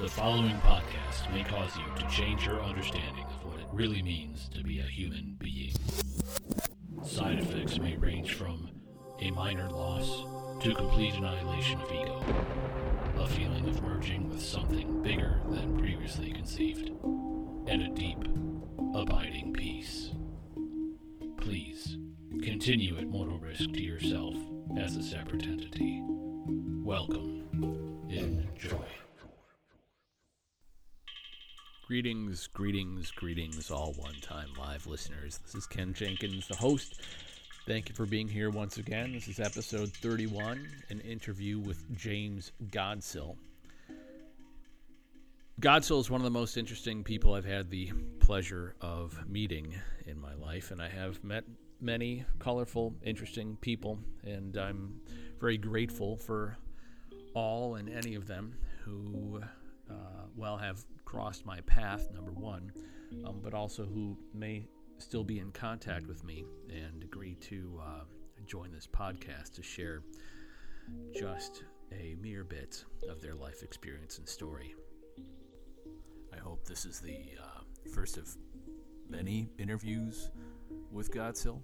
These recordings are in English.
The following podcast may cause you to change your understanding of what it really means to be a human being. Side effects may range from a minor loss to complete annihilation of ego, a feeling of merging with something bigger than previously conceived, and a deep, abiding peace. Please continue at mortal risk to yourself as a separate entity. Welcome. Enjoy. Greetings, greetings, greetings, all one time live listeners. This is Ken Jenkins, the host. Thank you for being here once again. This is episode 31, an interview with James Godsill. Godsill is one of the most interesting people I've had the pleasure of meeting in my life, and I have met many colorful, interesting people, and I'm very grateful for all and any of them who, uh, well, have crossed my path, number one, um, but also who may still be in contact with me and agree to uh, join this podcast to share just a mere bit of their life experience and story. I hope this is the uh, first of many interviews with Godsill.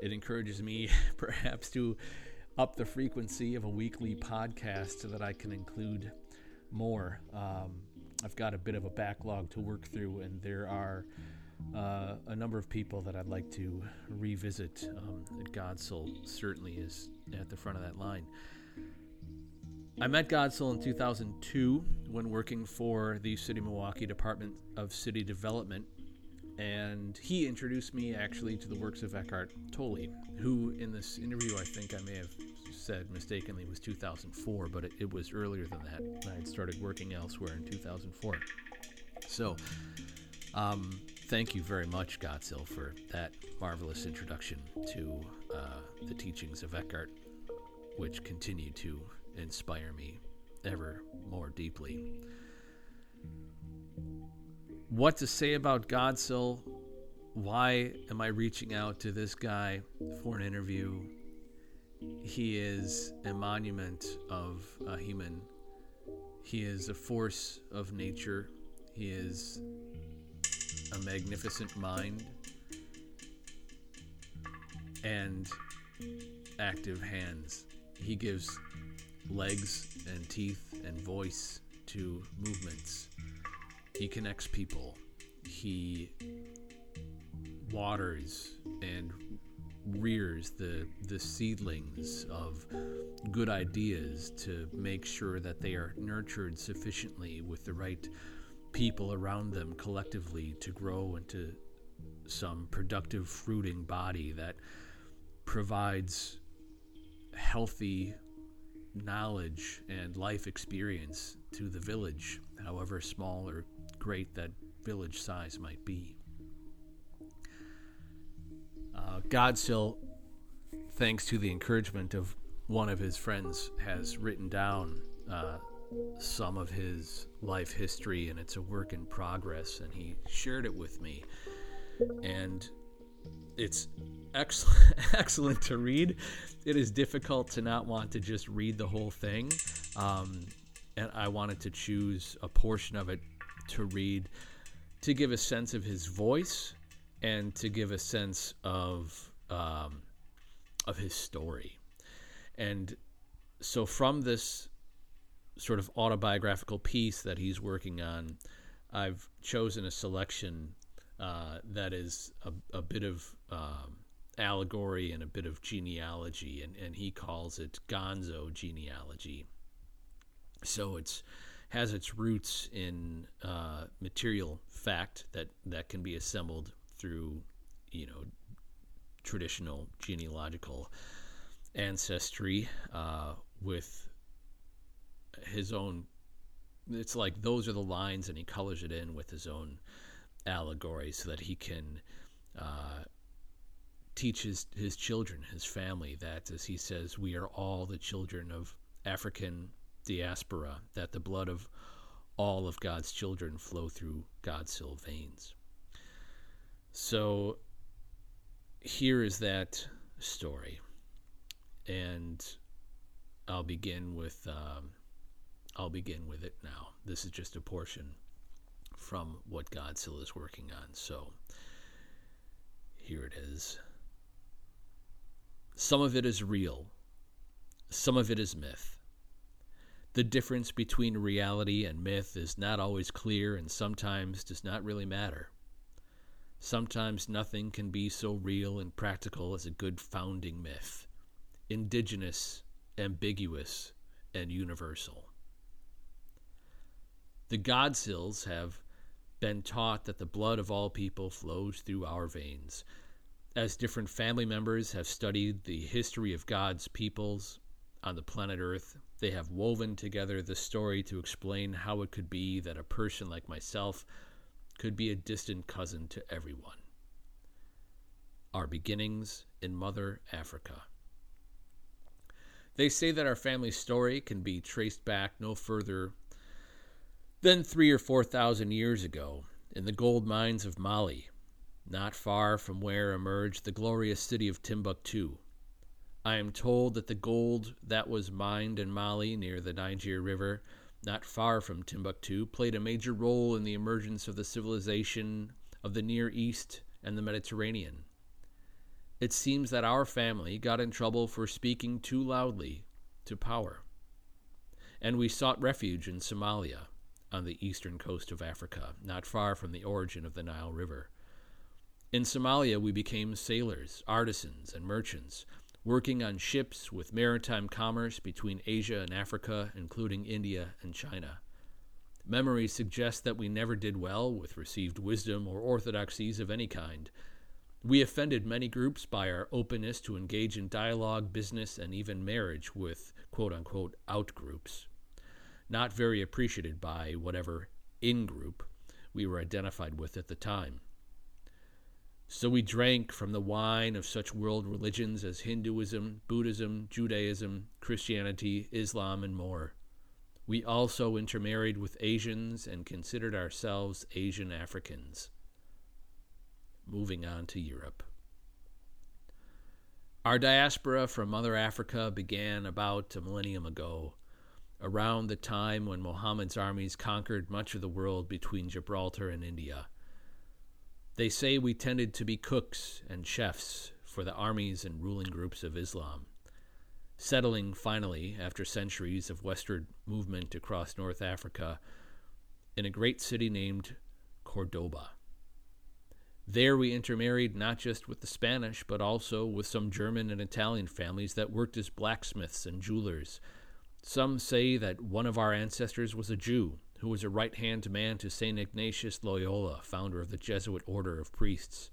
It encourages me perhaps to up the frequency of a weekly podcast so that I can include more. Um, I've got a bit of a backlog to work through, and there are uh, a number of people that I'd like to revisit. Um, Godsill certainly is at the front of that line. I met Godsill in 2002 when working for the City of Milwaukee Department of City Development, and he introduced me actually to the works of Eckhart Tolle, who in this interview I think I may have said mistakenly was 2004, but it, it was earlier than that. I had started working elsewhere in 2004. So, um, thank you very much, Godsill, for that marvelous introduction to uh, the teachings of Eckhart, which continue to inspire me ever more deeply. What to say about Godsill? Why am I reaching out to this guy for an interview? He is a monument of a human. He is a force of nature. He is a magnificent mind and active hands. He gives legs and teeth and voice to movements. He connects people. He waters and rears the the seedlings of good ideas to make sure that they are nurtured sufficiently with the right people around them collectively to grow into some productive fruiting body that provides healthy knowledge and life experience to the village, however small or great that village size might be. Uh, Godsill, thanks to the encouragement of one of his friends, has written down uh, some of his life history, and it's a work in progress. And he shared it with me, and it's excellent, excellent to read. It is difficult to not want to just read the whole thing, um, and I wanted to choose a portion of it to read to give a sense of his voice and to give a sense of um, of his story. And so, from this sort of autobiographical piece that he's working on, I've chosen a selection uh, that is a, a bit of um, allegory and a bit of genealogy, and, and he calls it Gonzo genealogy. So it's has its roots in uh, material fact that, that can be assembled through, you know, traditional genealogical ancestry uh, with his own. It's like those are the lines, and he colors it in with his own allegory so that he can uh, teach his, his children, his family, that, as he says, we are all the children of African diaspora, that the blood of all of God's children flow through Godsill veins. So here is that story. And I'll begin with um, I'll begin with it now. This is just a portion from what Godzilla is working on. So here it is. Some of it is real, some of it is myth. The difference between reality and myth is not always clear and sometimes does not really matter. Sometimes nothing can be so real and practical as a good founding myth, indigenous, ambiguous, and universal. The Godsills have been taught that the blood of all people flows through our veins. As different family members have studied the history of God's peoples on the planet Earth, they have woven together the story to explain how it could be that a person like myself could be a distant cousin to everyone. Our beginnings in Mother Africa. They say that our family story can be traced back no further than three or four thousand years ago in the gold mines of Mali, not far from where emerged the glorious city of Timbuktu. I am told that the gold that was mined in Mali near the Niger River not far from Timbuktu, played a major role in the emergence of the civilization of the Near East and the Mediterranean. It seems that our family got in trouble for speaking too loudly to power, and we sought refuge in Somalia on the eastern coast of Africa, not far from the origin of the Nile River. In Somalia, we became sailors, artisans, and merchants working on ships with maritime commerce between Asia and Africa, including India and China. Memory suggests that we never did well with received wisdom or orthodoxies of any kind. We offended many groups by our openness to engage in dialogue, business, and even marriage with quote unquote out groups. Not very appreciated by whatever in group we were identified with at the time. So we drank from the wine of such world religions as Hinduism, Buddhism, Judaism, Christianity, Islam, and more. We also intermarried with Asians and considered ourselves Asian Africans. Moving on to Europe. Our diaspora from Mother Africa began about a millennium ago, around the time when Muhammad's armies conquered much of the world between Gibraltar and India. They say we tended to be cooks and chefs for the armies and ruling groups of Islam, settling finally, after centuries of westward movement across North Africa, in a great city named Cordoba. There we intermarried not just with the Spanish, but also with some German and Italian families that worked as blacksmiths and jewelers. Some say that one of our ancestors was a Jew, who was a right hand man to St. Ignatius Loyola, founder of the Jesuit order of priests.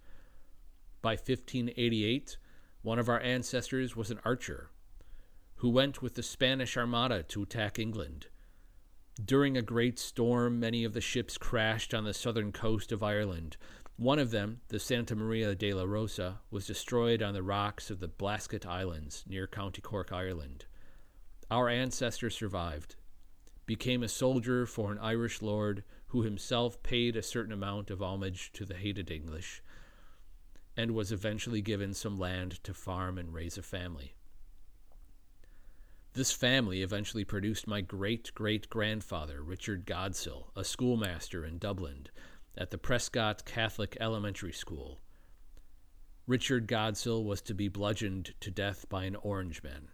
By 1588, one of our ancestors was an archer who went with the Spanish Armada to attack England. During a great storm, many of the ships crashed on the southern coast of Ireland. One of them, the Santa Maria de la Rosa, was destroyed on the rocks of the Blasket Islands near County Cork, Ireland. Our ancestor survived became a soldier for an Irish lord who himself paid a certain amount of homage to the hated English, and was eventually given some land to farm and raise a family. This family eventually produced my great great grandfather, Richard Godsill, a schoolmaster in Dublin at the Prescott Catholic Elementary School. Richard Godsill was to be bludgeoned to death by an Orangeman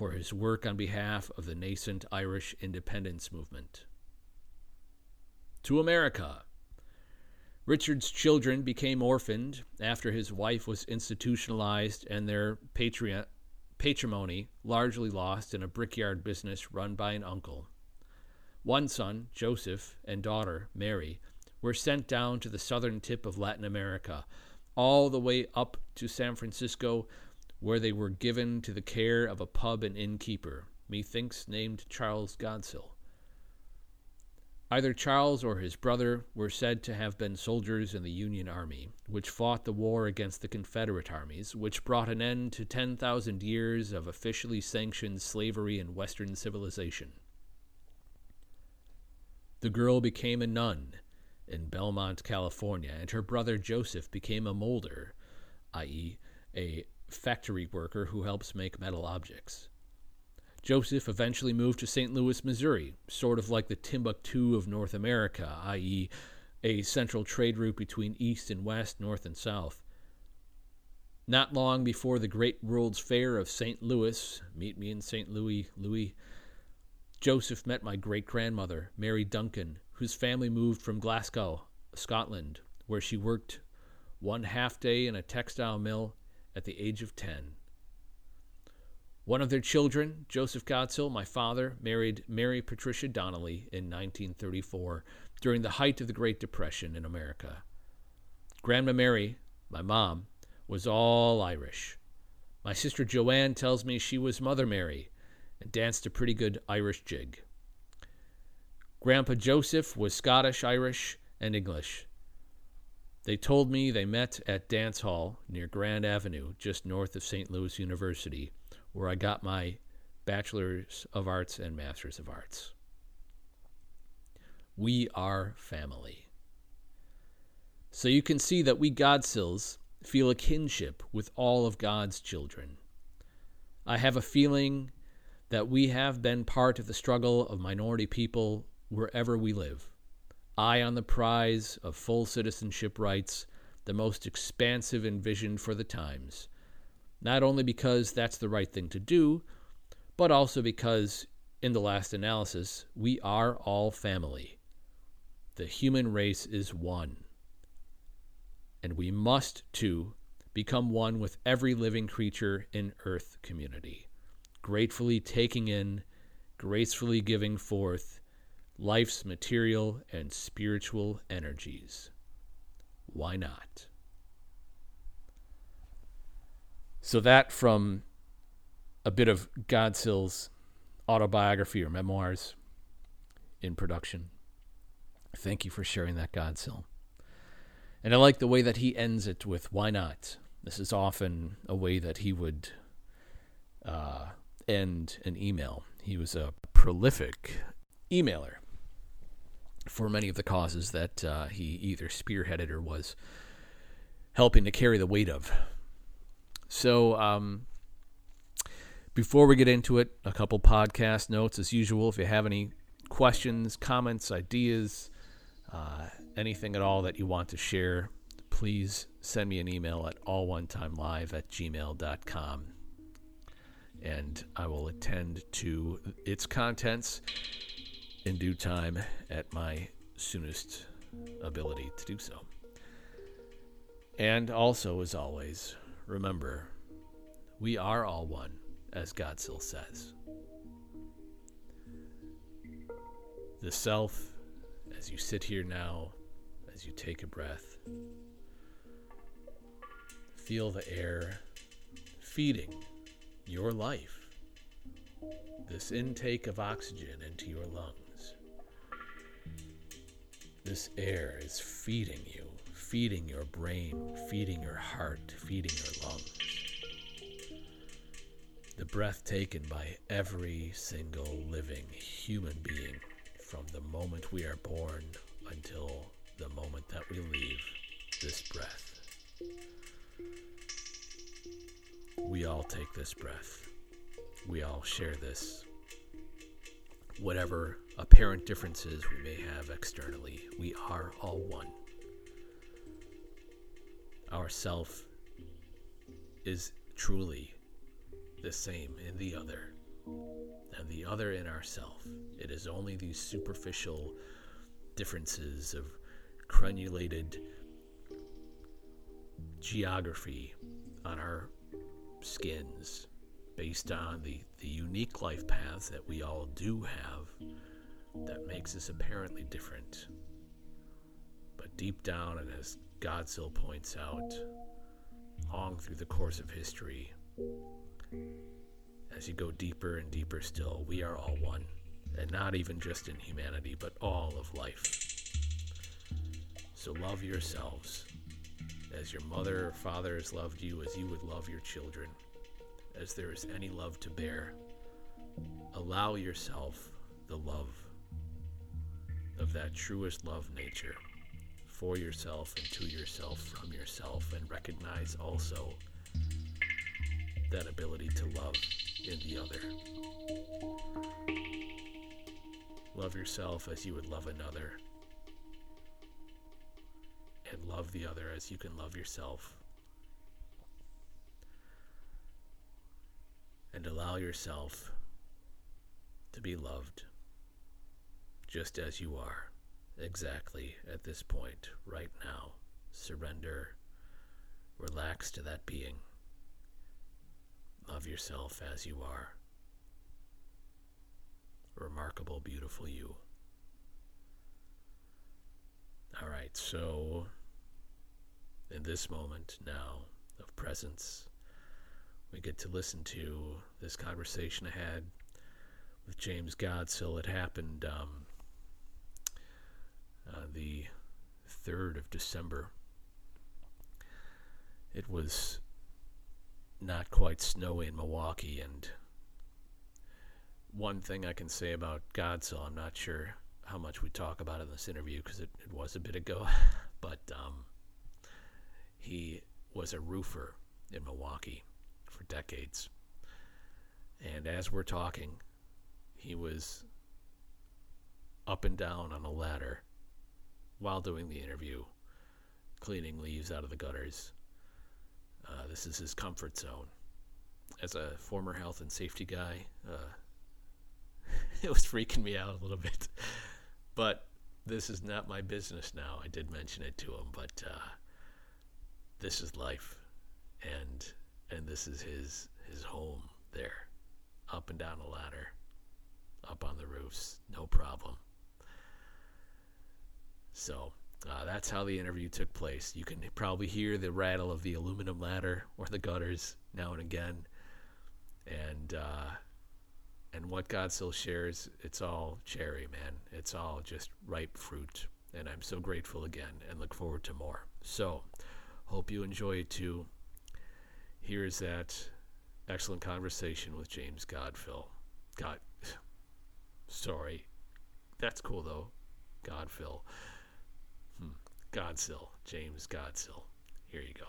for his work on behalf of the nascent Irish independence movement. To America. Richard's children became orphaned after his wife was institutionalized and their patri- patrimony largely lost in a brickyard business run by an uncle. One son, Joseph, and daughter, Mary, were sent down to the southern tip of Latin America, all the way up to San Francisco, where they were given to the care of a pub and innkeeper, methinks named Charles Godsill. Either Charles or his brother were said to have been soldiers in the Union Army, which fought the war against the Confederate armies, which brought an end to 10,000 years of officially sanctioned slavery in Western civilization. The girl became a nun in Belmont, California, and her brother Joseph became a molder, i.e., a factory worker who helps make metal objects. Joseph eventually moved to St. Louis, Missouri, sort of like the Timbuktu of North America, i.e., a central trade route between East and West, North and South. Not long before the Great World's Fair of St. Louis, meet me in St. Louis, Louis, Joseph met my great grandmother, Mary Duncan, whose family moved from Glasgow, Scotland, where she worked one half day in a textile mill at the age of 10. One of their children, Joseph Godsill, my father, married Mary Patricia Donnelly in 1934 during the height of the Great Depression in America. Grandma Mary, my mom, was all Irish. My sister Joanne tells me she was Mother Mary and danced a pretty good Irish jig. Grandpa Joseph was Scottish, Irish, and English. They told me they met at Dance Hall near Grand Avenue, just north of St. Louis University, where I got my Bachelor's of Arts and Master's of Arts. We are family. So you can see that we Godsills feel a kinship with all of God's children. I have a feeling that we have been part of the struggle of minority people wherever we live. Eye on the prize of full citizenship rights, the most expansive envisioned for the times, not only because that's the right thing to do, but also because, in the last analysis, we are all family. The human race is one. And we must, too, become one with every living creature in Earth community gratefully taking in, gracefully giving forth life's material and spiritual energies. Why not? So, that from a bit of Godsill's autobiography or memoirs in production. Thank you for sharing that, Godsill. And I like the way that he ends it with why not? This is often a way that he would uh, end an email. He was a prolific emailer for many of the causes that uh, he either spearheaded or was helping to carry the weight of. So, um, before we get into it, a couple podcast notes as usual. If you have any questions, comments, ideas, uh, anything at all that you want to share, please send me an email at allonetimelive at gmail.com and I will attend to its contents in due time at my soonest ability to do so. And also, as always, remember, we are all one, as Godsill says. The self, as you sit here now, as you take a breath, feel the air feeding your life, this intake of oxygen into your lungs. This air is feeding you, feeding your brain, feeding your heart, feeding your lungs. The breath taken by every single living human being from the moment we are born until the moment that we leave this breath. We all take this breath. We all share this. Whatever apparent differences we may have externally, we are all one. Our self is truly the same in the other, and the other in ourself. It is only these superficial differences of crenulated geography on our skins based on the, the unique life paths that we all do have that makes us apparently different. But deep down, and as Godsill points out, long through the course of history, as you go deeper and deeper still, we are all one. And not even just in humanity, but all of life. So love yourselves as your mother or father has loved you, as you would love your children, as there is any love to bear. Allow yourself the love of that truest love nature for yourself and to yourself from yourself, and recognize also that ability to love in the other. Love yourself as you would love another. And love the other as you can love yourself. And allow yourself to be loved just as you are, exactly at this point, right now. Surrender, relax to that being. Love yourself as you are. Remarkable, beautiful you. All right, so in this moment now of presence, we get to listen to this conversation I had with James Godsill. It happened um, uh, the 3rd of December. It was not quite snowy in Milwaukee, and one thing I can say about Godsill, I'm not sure how much we talk about in this interview because it, it was a bit ago, but um, he was a roofer in Milwaukee for decades. And as we're talking, he was up and down on a ladder while doing the interview, cleaning leaves out of the gutters. Uh, this is his comfort zone. As a former health and safety guy, uh, it was freaking me out a little bit. But this is not my business now. I did mention it to him, but uh, this is life, and and this is his his home there, up and down a ladder, up on the roofs, no problem. So uh, that's how the interview took place. You can probably hear the rattle of the aluminum ladder or the gutters now and again, and uh, and what Godsill shares, it's all cherry, man. It's all just ripe fruit, and I'm so grateful again, and look forward to more. So, hope you enjoy it too. Here's that excellent conversation with James Godfill. God, sorry, that's cool though. Godfill. Godsill, James Godsill. Here you go.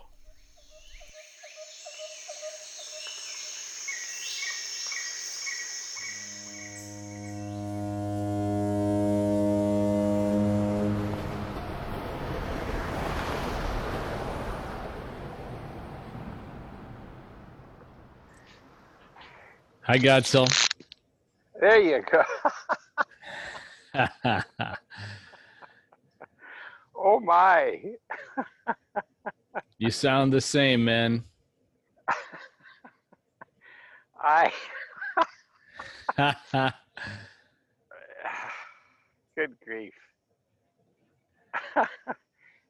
Hi, Godsill. There you go. my. you sound the same, man. I. Good grief.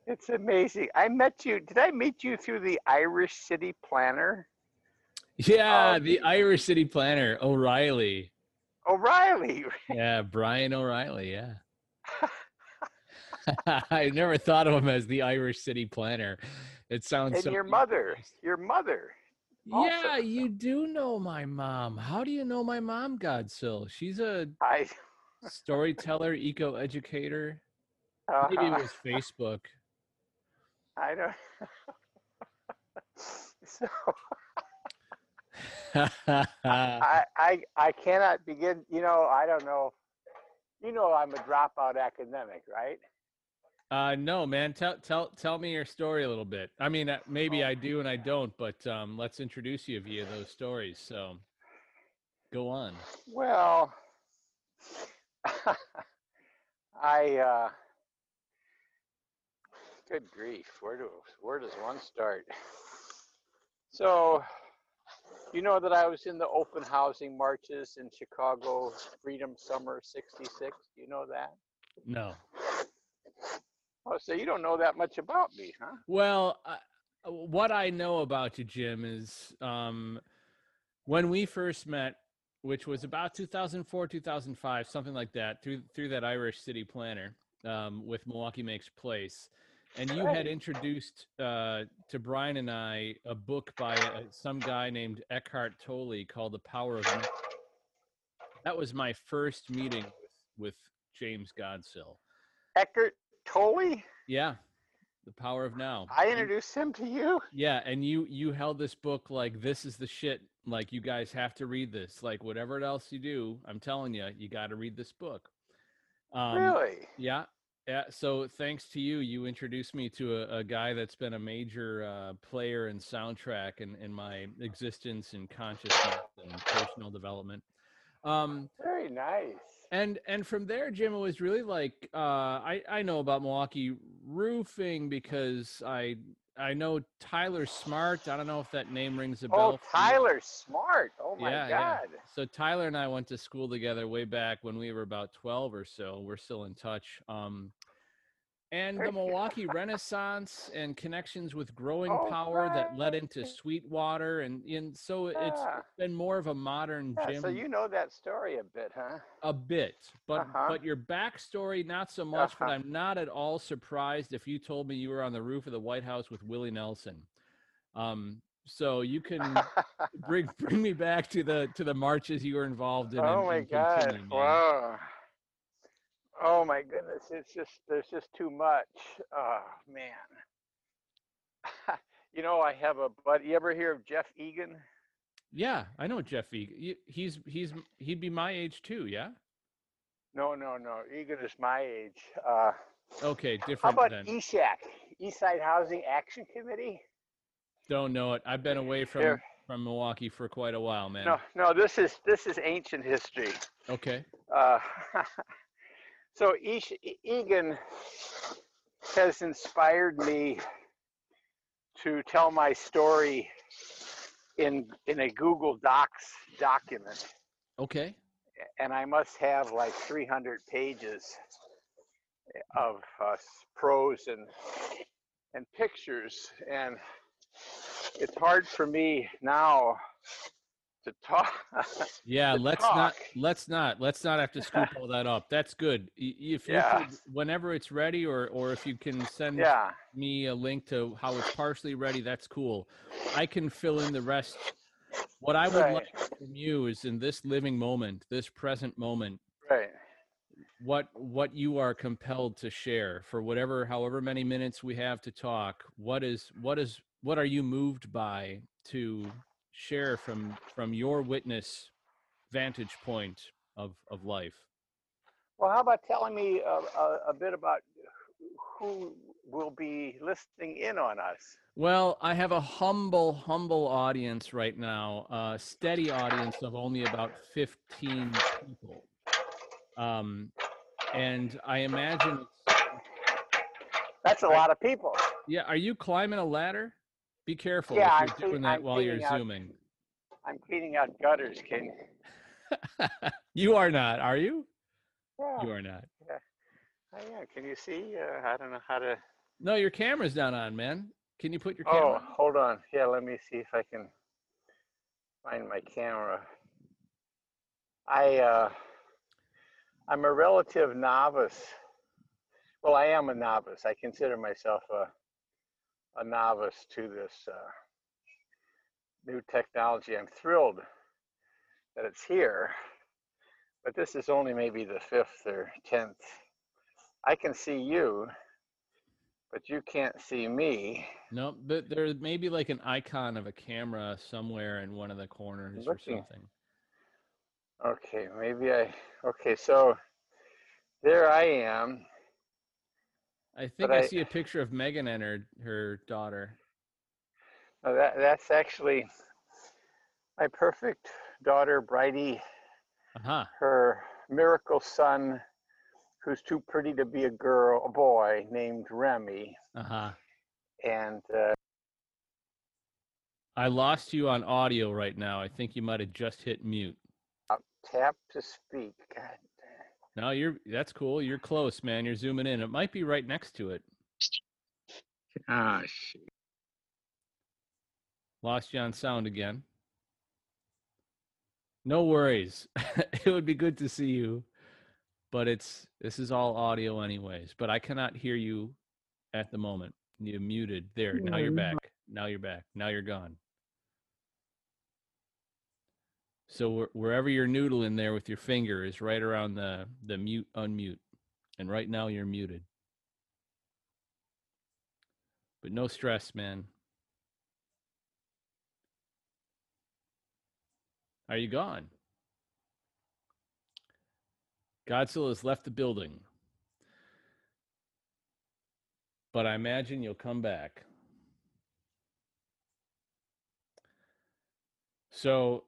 it's amazing. I met you. Did I meet you through the Irish City Planner? Yeah, um, the Irish City Planner, O'Reilly. O'Reilly. yeah, Brian O'Reilly. Yeah. I never thought of him as the Irish City Planner. It sounds. And so your mother, your mother. Yeah, you do know my mom. How do you know my mom, Godsill? She's a I. storyteller, eco educator. Uh, Maybe it was Facebook. I don't. so I, I I cannot begin. You know, I don't know. You know, I'm a dropout academic, right? Uh, no, man. Tell tell tell me your story a little bit. I mean, uh, maybe I do and I don't, but um, let's introduce you via those stories. So, go on. Well, I. Uh, good grief! Where do where does one start? So, you know that I was in the open housing marches in Chicago, Freedom Summer '66. Do you know that? No. Oh, so you don't know that much about me, huh? Well, uh, what I know about you, Jim, is um, when we first met, which was about 2004, 2005, something like that, through through that Irish City Planner um, with Milwaukee Makes Place, and you had introduced uh, to Brian and I a book by uh, some guy named Eckhart Tolle called "The Power of." Now." That was my first meeting with, with James Godsill. Eckhart Tolle? Yeah, The Power of Now. I introduced him to you. Yeah, and you you held this book like this is the shit. Like you guys have to read this. Like whatever else you do, I'm telling you, you got to read this book. Um, really? Yeah. Yeah. So thanks to you, you introduced me to a, a guy that's been a major uh, player and soundtrack in, in my existence and consciousness and personal development. Um, Very nice. And and from there, Jim, it was really like uh, I I know about Milwaukee roofing because I I know Tyler Smart. I don't know if that name rings a bell. Oh. Tyler Smart. Oh my Yeah, yeah. God. So Tyler and I went to school together way back when we were about 12 or so. We're still in touch. Um, and the Milwaukee Renaissance and connections with growing Oh, power that led into Sweetwater, and and so it's Yeah. been more of a modern Yeah, Jim so you know that story a bit, huh? a bit, but Uh-huh. but your backstory not so much. But Uh-huh. I'm not at all surprised if you told me you were on the roof of the White House with Willie Nelson. Um, so you can bring bring me back to the to the marches you were involved in. oh and- my and God. Wow. Oh my goodness. It's just, there's just too much. Oh man. you know, I have a buddy. You ever hear of Jeff Egan? Yeah, I know Jeff Egan. He's he's he'd be my age too. Yeah. No, no, no. Egan is my age. Uh, Okay, how different about then. ESHAC, Eastside Housing Action Committee? Don't know it. I've been away from Here. from Milwaukee for quite a while, man. No, no. This is this is ancient history. Okay. Uh, so Esh- E- Egan has inspired me to tell my story in in a Google Docs document, Okay. and I must have like 300 pages of uh, prose and and pictures, and it's hard for me now to talk. Yeah, to let's not let's not let's not have to scoop all that up. That's good. If you Yeah. could, whenever it's ready, or or if you can send yeah. me a link to how it's partially ready, that's cool. I can fill in the rest. What I would Right. like from you is in this living moment, this present moment, Right. what what you are compelled to share for whatever however many minutes we have to talk. What is what is what are you moved by to share from from your witness vantage point of of life? Well, how about telling me a, a, a bit about who will be listening in on us? Well, I have a humble, humble audience right now, a steady audience of only about 15 people. Um, and I imagine, That's a lot of people. yeah, are you climbing a ladder? Be careful Yeah, if you're cle- doing that I'm while you're out- zooming. I'm cleaning out gutters, Ken. you are not, are you? Yeah, You are not. Yeah. I am. Can you see? Uh, I don't know how to. No, your camera's not on, man. Can you put your Oh, camera on? hold on. Yeah, let me see if I can find my camera. I uh, I'm a relative novice. Well, I am a novice. I consider myself a a novice to this uh, new technology. I'm thrilled that it's here, but this is only maybe the fifth or tenth. I can see you, but you can't see me. No, but there may be like an icon of a camera somewhere in one of the corners or something. Okay, maybe I. Okay, so there I am. I think I, I- see a picture of Megan and her her daughter. Oh, that that's actually my perfect daughter, Bridie. Aha. Her miracle son, who's too pretty to be a girl, a boy named Remy, Aha. and uh, I lost you on audio right now. I think you might have just hit mute. tap to speak. God No, you're that's cool. You're close, man. You're zooming in. It might be right next to it. Gosh. Lost you on sound again. No worries. it would be good to see you, but it's this is all audio anyways. But I cannot hear you at the moment. You're muted. There. Now you're back. Now you're back. Now you're gone. So wherever you're noodling there with your finger is right around the the mute unmute, and right now you're muted. But no stress, man. Are you gone? Godzilla has left the building. But I imagine you'll come back. So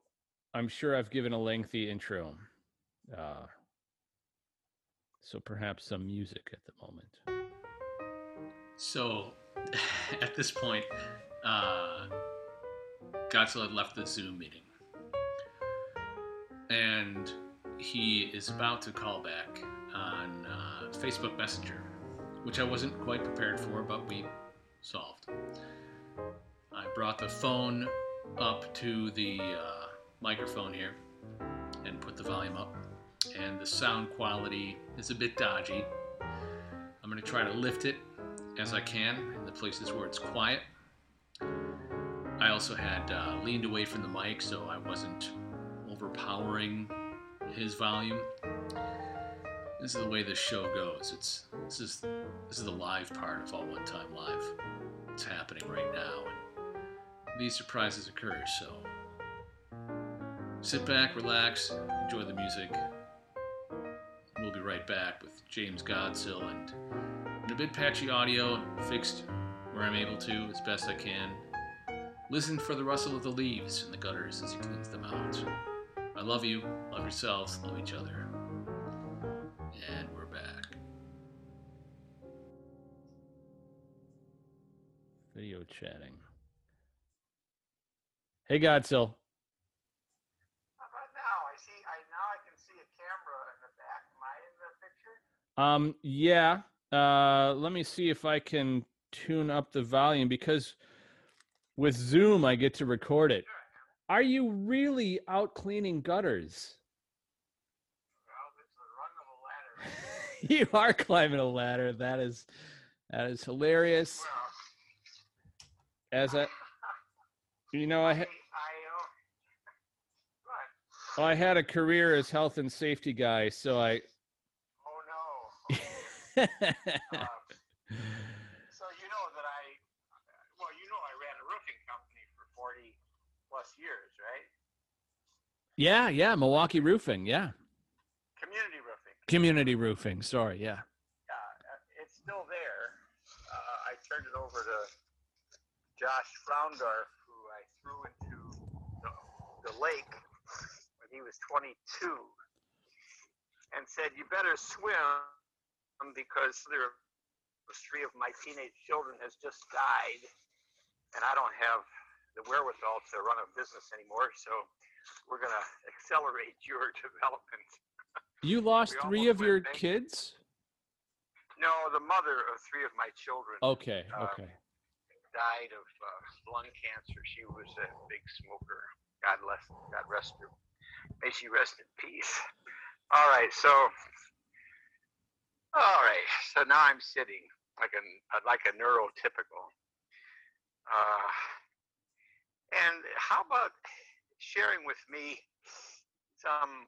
I'm sure I've given a lengthy intro. Uh, so perhaps some music at the moment. So at this point, uh, Godzilla had left the Zoom meeting. And he is about to call back on uh, Facebook Messenger, which I wasn't quite prepared for, but we solved. I brought the phone up to the uh, microphone here and put the volume up, and the sound quality is a bit dodgy. I'm going to try to lift it as I can in the places where it's quiet. I also had uh, leaned away from the mic so I wasn't overpowering his volume. This is the way this show goes. It's this is this is the live part of all one time live. It's happening right now, and these surprises occur. So sit back, relax, enjoy the music. We'll be right back with James Godsill and, a bit patchy audio fixed where I'm able to as best I can. Listen for the rustle of the leaves in the gutters as he cleans them out. I love you, love yourselves, love each other. And we're back. Video chatting. Hey, Godsill. How about now? I see. I now I can see a camera in the back. Am I in the picture? Um, yeah. Uh, let me see if I can tune up the volume because with Zoom I get to record it. Are you really out cleaning gutters? Well, it's the rung of a ladder. you are climbing a ladder. That is that is hilarious. Well, As I, you know, I ha- I, uh. I had a career as health and safety guy, so I. Um, so you know that I, well, you know I ran a roofing company for 40 plus years, right? yeah, yeah, Milwaukee Roofing. Yeah, Community roofing. community roofing. Sorry, yeah. Yeah, uh, it's still there. Uh, I turned it over to Josh Froundorf, who I threw into the, the lake when he was 22, and said, "You better swim because there three of my teenage children has just died, and I don't have the wherewithal to run a business anymore. So we're gonna accelerate your development." You lost three of your bankrupt. kids. No, the mother of three of my children. Okay, Uh, okay. died of uh, lung cancer. She was a big smoker. God bless. God rest her. May she rest in peace. All right, so. All right, so now I'm sitting like a like a neurotypical. Uh, and how about sharing with me some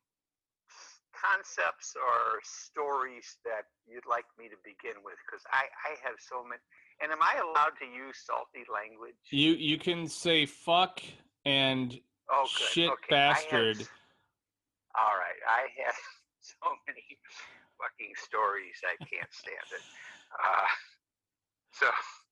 concepts or stories that you'd like me to begin with? Because I I have so many. And am I allowed to use salty language? You you can say fuck and Oh, shit okay. I have- bastard. all right. I have so many fucking stories. I can't stand it. Uh, so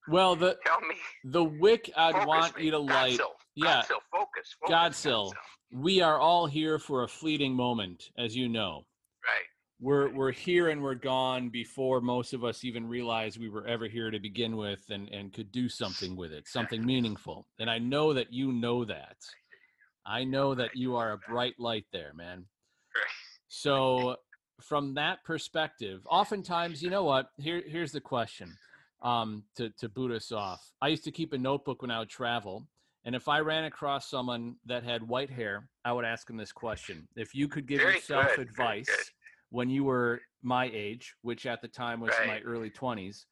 Well, the tell me. the wick I'd focus want me. you to light. Godsill, Yeah. Godsill, focus. focus Godsill. We are all here for a fleeting moment, as you know. Right. We're we're here and we're gone before most of us even realized we were ever here to begin with and, and could do something with it, something meaningful. And I know that you know that. I know that you are a bright light there, man. Right. So from that perspective, oftentimes, you know what? Here here's the question. Um, to, to boot us off. I used to keep a notebook when I would travel. And if I ran across someone that had white hair, I would ask them this question. If you could give Very yourself good, advice when you were my age, which at the time was my early 20s,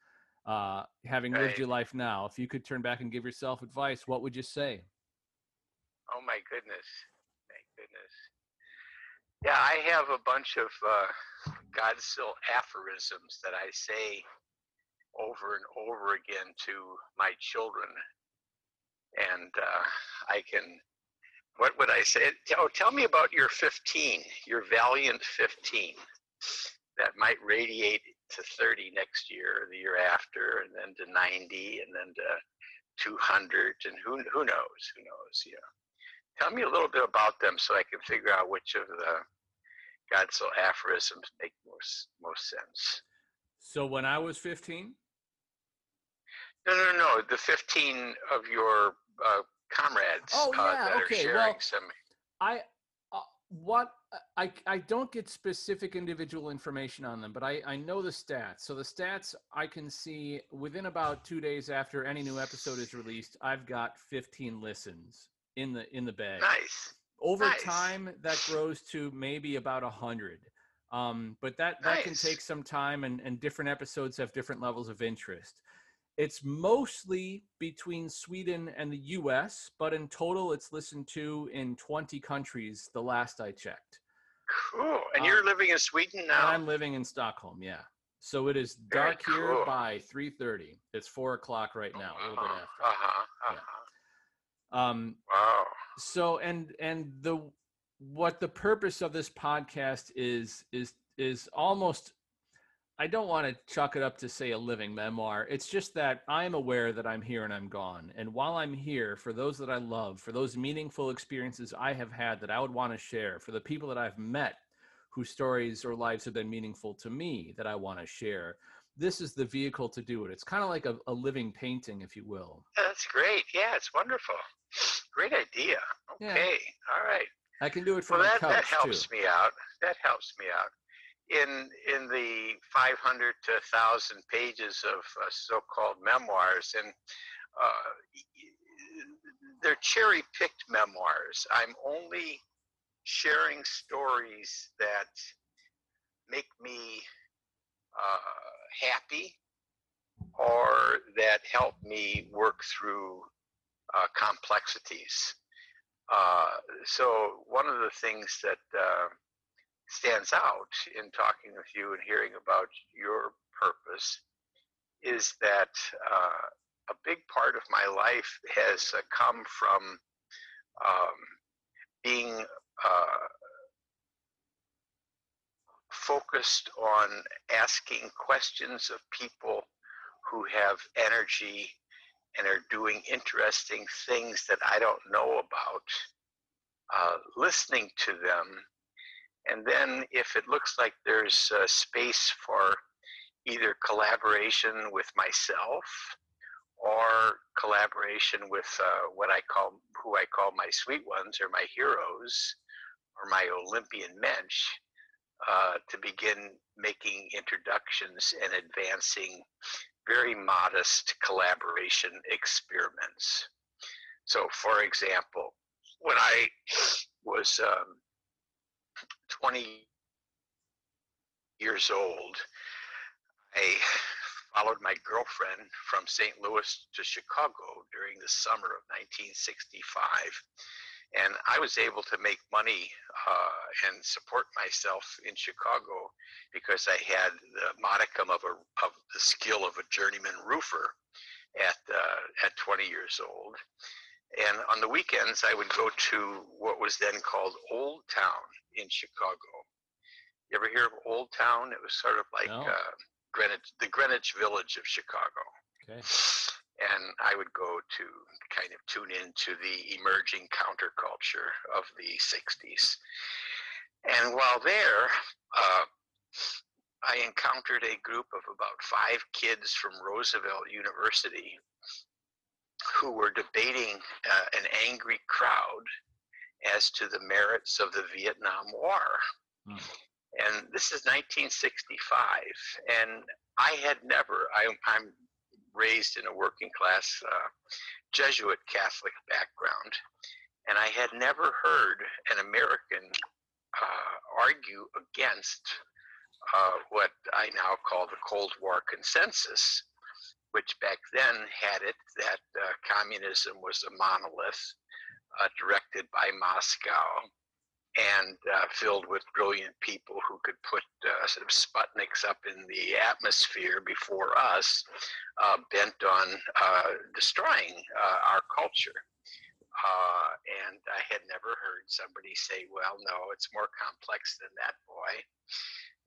uh, having lived your life now, if you could turn back and give yourself advice, what would you say? Oh my goodness. Yeah, I have a bunch of uh, Godsill aphorisms that I say over and over again to my children. And uh, I can, what would I say? Oh, tell me about your 15, your valiant 15 that might radiate to 30 next year the year after, and then to 90, and then to 200, and who who knows? Who knows? Yeah. Tell me a little bit about them so I can figure out which of the God's aphorisms make most most sense. So when I was 15? No, no, no. The 15 of your uh, comrades oh, uh, that okay. are sharing well, some. I uh, what I I don't get specific individual information on them, but I I know the stats. So the stats I can see within about 2 days after any new episode is released, I've got 15 listens in the in the bag. Nice. Over nice. time that grows to maybe about a 100. Um, but that that nice. can take some time and and different episodes have different levels of interest. It's mostly between Sweden and the US, but in total, it's listened to in 20 countries the last I checked. Cool. And um, you're living in Sweden now? I'm living in Stockholm, yeah. So it is dark cool. here by 3.30. It's 4 o'clock right now, a little bit after. Uh-huh, uh-huh. Yeah. Um, wow. So, and, and the, what the purpose of this podcast is, is, is almost I don't want to chuck it up to say a living memoir. It's just that I'm aware that I'm here and I'm gone. And while I'm here, for those that I love, for those meaningful experiences I have had that I would want to share, for the people that I've met whose stories or lives have been meaningful to me that I want to share, this is the vehicle to do it. It's kind of like a, a living painting, if you will. That's great. Yeah, it's wonderful. Great idea. Okay. Yeah. All right. I can do it from well, that, that helps too. me out. That helps me out in in the 500 to 1000 pages of uh, so-called memoirs and uh, they're cherry-picked memoirs i'm only sharing stories that make me uh, happy or that help me work through uh, complexities. Uh, so one of the things that uh, stands out in talking with you and hearing about your purpose is that uh, a big part of my life has uh, come from um, being uh, focused on asking questions of people who have energy and are doing interesting things that I don't know about, uh, listening to them. And then if it looks like there's uh, space for either collaboration with myself or collaboration with uh, what I call, who I call my sweet ones or my heroes or my Olympian mensch, uh, to begin making introductions and advancing very modest collaboration experiments. So, for example, when I was um, 20 years old, I followed my girlfriend from St. Louis to Chicago during the summer of 1965. And I was able to make money uh, and support myself in Chicago because I had the modicum of, a, of the skill of a journeyman roofer at, uh, at 20 years old. And on the weekends, I would go to what was then called Old Town in Chicago. You ever hear of Old Town? It was sort of like no. uh, Greenwich, the Greenwich Village of Chicago. Okay. And I would go to kind of tune into the emerging counterculture of the 60s. And while there, uh, I encountered a group of about five kids from Roosevelt University who were debating uh, an angry crowd as to the merits of the Vietnam War. Mm. And this is 1965, and I had never, I, am raised in a working class uh, Jesuit Catholic background, and I had never heard an American uh, argue against uh, what I now call the Cold War consensus, which back then had it that uh, communism was a monolith uh, directed by Moscow, and uh, filled with brilliant people who could put uh, sort of Sputniks up in the atmosphere before us, uh, bent on uh, destroying uh, our culture. Uh, and I had never heard somebody say, "Well, no, it's more complex than that, boy."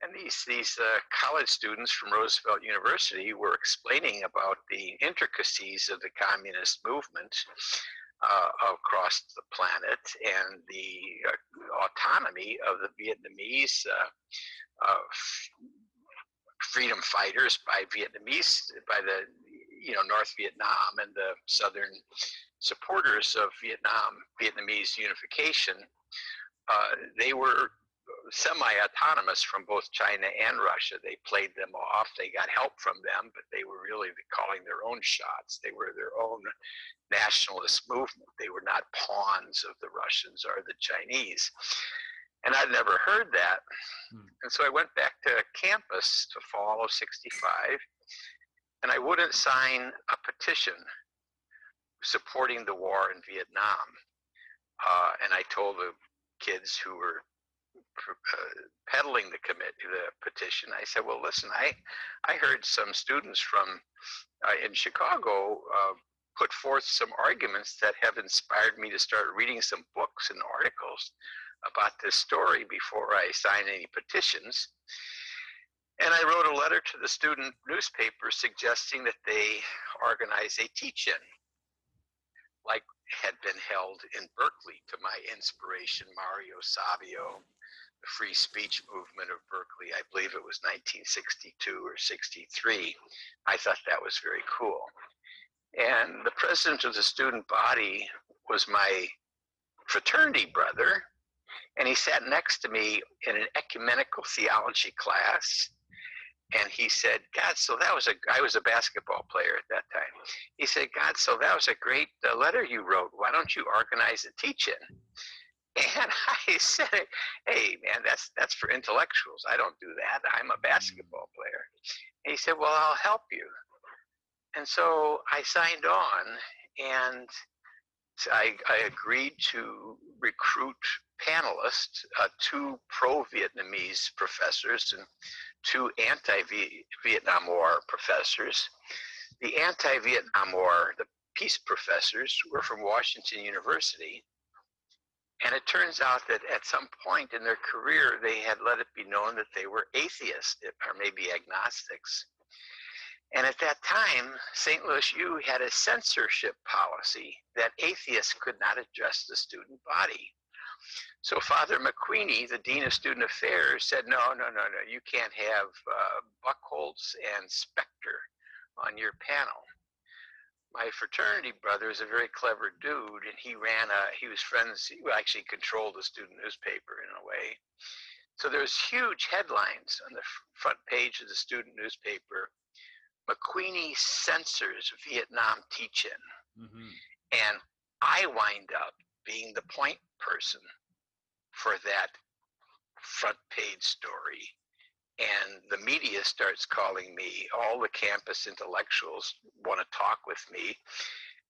And these these college students from Roosevelt University were explaining about the intricacies of the communist movement uh, across the planet and the uh, autonomy of the Vietnamese uh, freedom fighters by Vietnamese, by the you know North Vietnam and the southern supporters of Vietnam, Vietnamese unification. Uh, they were semi-autonomous from both China and Russia. They played them off. They got help from them, but they were really calling their own shots. They were their own nationalist movement. They were not pawns of the Russians or the Chinese. And I'd never heard that. Hmm. And so I went back to campus to fall of 65, and I wouldn't sign a petition supporting the war in Vietnam. Uh, and I told the kids who were peddling the commit the petition, I said, "Well, listen, I I heard some students from uh, in Chicago uh, put forth some arguments that have inspired me to start reading some books and articles about this story before I sign any petitions." And I wrote a letter to the student newspaper suggesting that they organize a teach-in, like had been held in Berkeley to my inspiration, Mario Savio free speech movement of Berkeley. I believe it was 1962 or 63. I thought that was very cool. And the president of the student body was my fraternity brother, and he sat next to me in an ecumenical theology class. And he said, Godsil that was a, I was a basketball player at that time. He said, Godsil that was a great uh, letter you wrote. Why don't you organize a teach in? And I said, "Hey, man, that's that's for intellectuals. I don't do that. I'm a mm. basketball player." And he said, "Well, I'll help you." And so I signed on, and I, I agreed to recruit panelists, uh, two pro-Vietnamese professors and two anti-Vietnam War professors. The anti-Vietnam War, the peace professors, were from Washington University and it turns out that at some point in their career, they had let it be known that they were atheists or maybe agnostics. And at that time, St. Louis U had a censorship policy that atheists could not address the student body. So Father McQueenie, the Dean of Student Affairs, said, no, no, no, no, you can't have uh, Buchholz and Specter on your panel my fraternity brother is a very clever dude, and he ran a. He was friends. He actually controlled the student newspaper in a way. So there's huge headlines on the front page of the student newspaper. McQueenie censors Vietnam teach-in, mm-hmm. and I wind up being the point person for that front page story and the media starts calling me. All the campus intellectuals want to talk with me.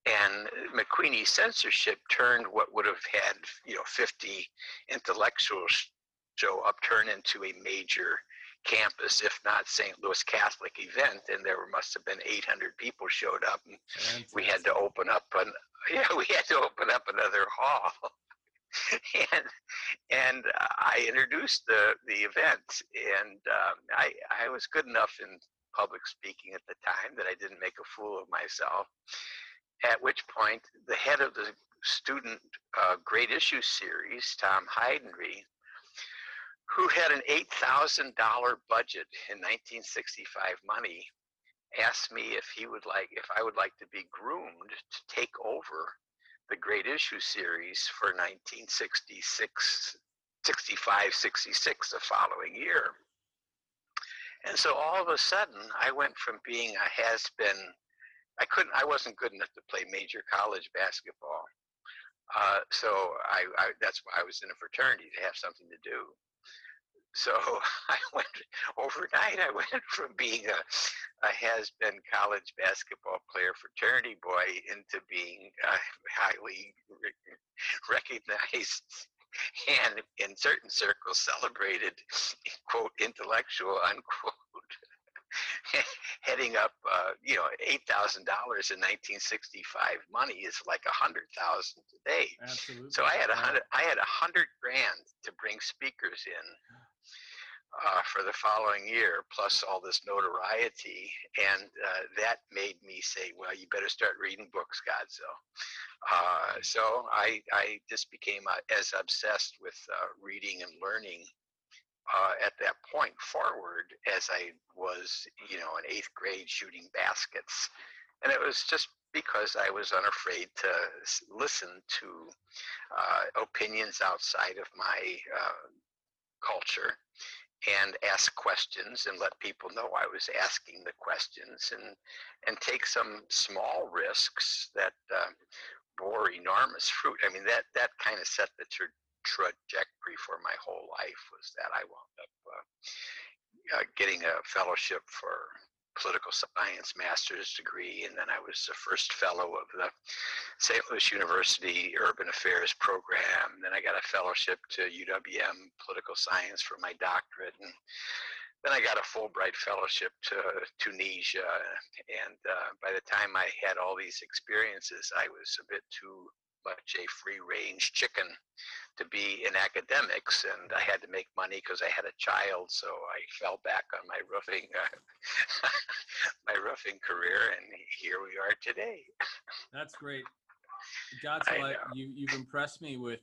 And McQueenie censorship turned what would have had, you know, 50 intellectuals show up, turn into a major campus, if not St. Louis Catholic event. And there must have been 800 people showed up. And we had to open up an, yeah, we had to open up another hall. and and I introduced the the event, and um, I I was good enough in public speaking at the time that I didn't make a fool of myself. At which point, the head of the student uh, Great Issue series, Tom Heidenreich, who had an eight thousand dollar budget in 1965 money, asked me if he would like if I would like to be groomed to take over the Great Issue series for 1966, 65, 66, the following year. And so all of a sudden, I went from being a has been, I couldn't, I wasn't good enough to play major college basketball. Uh, so I, I, that's why I was in a fraternity to have something to do. So I went overnight. I went from being a, a has-been college basketball player, fraternity boy, into being a highly recognized and in certain circles celebrated, quote, intellectual, unquote, heading up, uh, you know, eight thousand dollars in 1965 money is like a hundred thousand today. Absolutely. So I had a hundred, I had a hundred grand to bring speakers in uh, for the following year, plus all this notoriety, and uh, that made me say, "Well, you better start reading books, Godsil." Uh, so I I just became uh, as obsessed with uh, reading and learning uh, at that point forward as I was, you know, in eighth grade shooting baskets. And it was just because I was unafraid to listen to opinions outside of my culture and ask questions and let people know I was asking the questions and and take some small risks that uh, bore enormous fruit. I mean that that kind of set the tra- trajectory for my whole life was that I wound up uh, uh, getting a fellowship for political science master's degree, and then I was the first fellow of the St. Louis University Urban Affairs program. Then I got a fellowship to UWM political science for my doctorate, and then I got a Fulbright fellowship to Tunisia. And uh, by the time I had all these experiences, I was a bit too much a free range chicken to be in academics and I had to make money because I had a child so I fell back on my roofing uh, my roofing career and here we are today. That's great. Godsil, you, you've impressed me with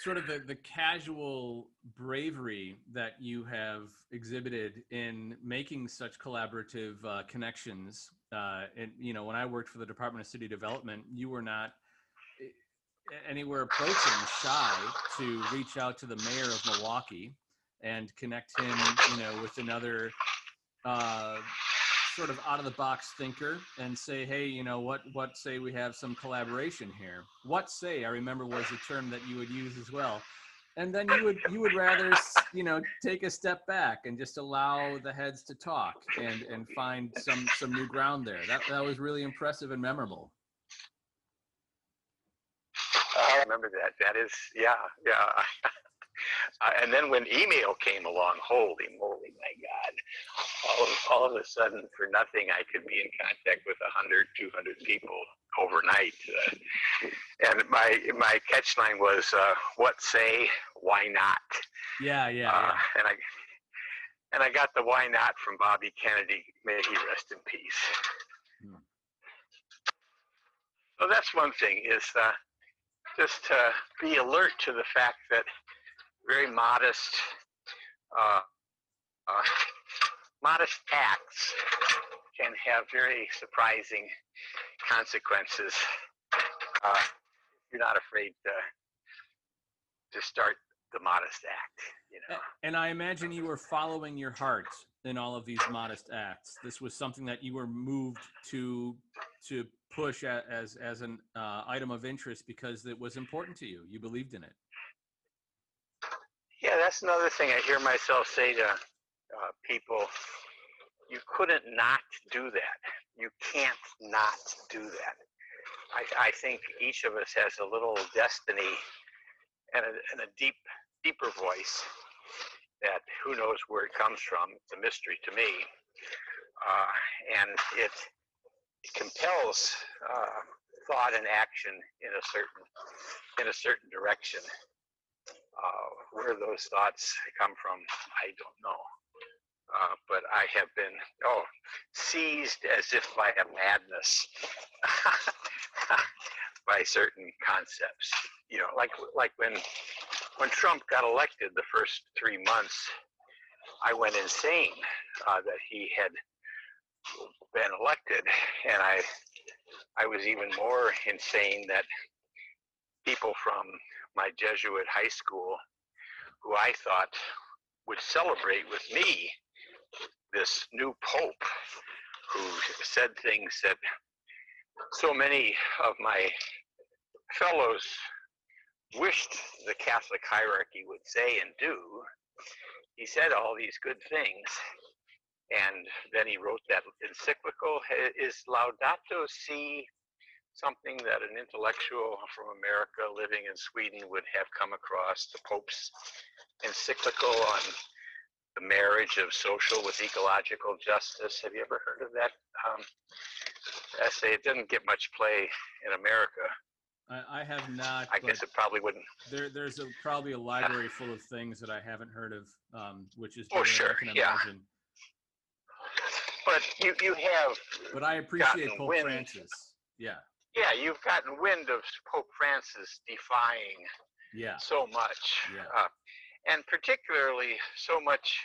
sort of the, the casual bravery that you have exhibited in making such collaborative uh, connections. Uh, and, you know, when I worked for the Department of City Development, you were not anywhere approaching shy to reach out to the mayor of Milwaukee and connect him, you know, with another uh, sort of out of the box thinker and say, hey, you know, what what say we have some collaboration here? What say? I remember was a term that you would use as well. And then you would you would rather you know take a step back and just allow the heads to talk and and find some some new ground there. That that was really impressive and memorable. I remember that. That is, yeah, yeah. and then when email came along, holy moly, my God, all of, all of a sudden, for nothing, I could be in contact with 100, 200 people overnight. Uh, and my my catchline was, uh, "What say? Why not?" Yeah, yeah, uh, yeah. And I and I got the "Why not" from Bobby Kennedy. May he rest in peace. Hmm. So that's one thing. Is uh, just to be alert to the fact that very modest, uh, uh, modest acts can have very surprising consequences. Uh, you're not afraid to to start the modest act. You know. And I imagine you were following your heart in all of these modest acts. This was something that you were moved to to push as as an uh, item of interest because it was important to you. You believed in it. Yeah, that's another thing I hear myself say to uh, people. You couldn't not do that. You can't not do that. I, I think each of us has a little destiny and a, and a deep, deeper voice that who knows where it comes from. It's a mystery to me. Uh, and it compels uh, thought and action in a certain in a certain direction. Uh, where those thoughts come from, I don't know. Uh, but I have been oh seized as if by a madness by certain concepts. You know, like like when when Trump got elected, the first three months, I went insane uh, that he had been elected, and I I was even more insane that people from my Jesuit high school, who I thought would celebrate with me this new pope, who said things that so many of my fellows wished the Catholic hierarchy would say and do. He said all these good things, and then he wrote that encyclical is Laudato Si something that an intellectual from America living in Sweden would have come across the Pope's encyclical on the marriage of social with ecological justice. Have you ever heard of that um, essay? It didn't get much play in America. I, I have not. I guess it probably wouldn't. there, there's a, probably a library full of things that I haven't heard of, um, which is Oh, sure, yeah. imagine. But you, you have But I appreciate Pope wind. Francis. Yeah, yeah, you've gotten wind of Pope Francis defying yeah, so much, Yeah. uh, and particularly so much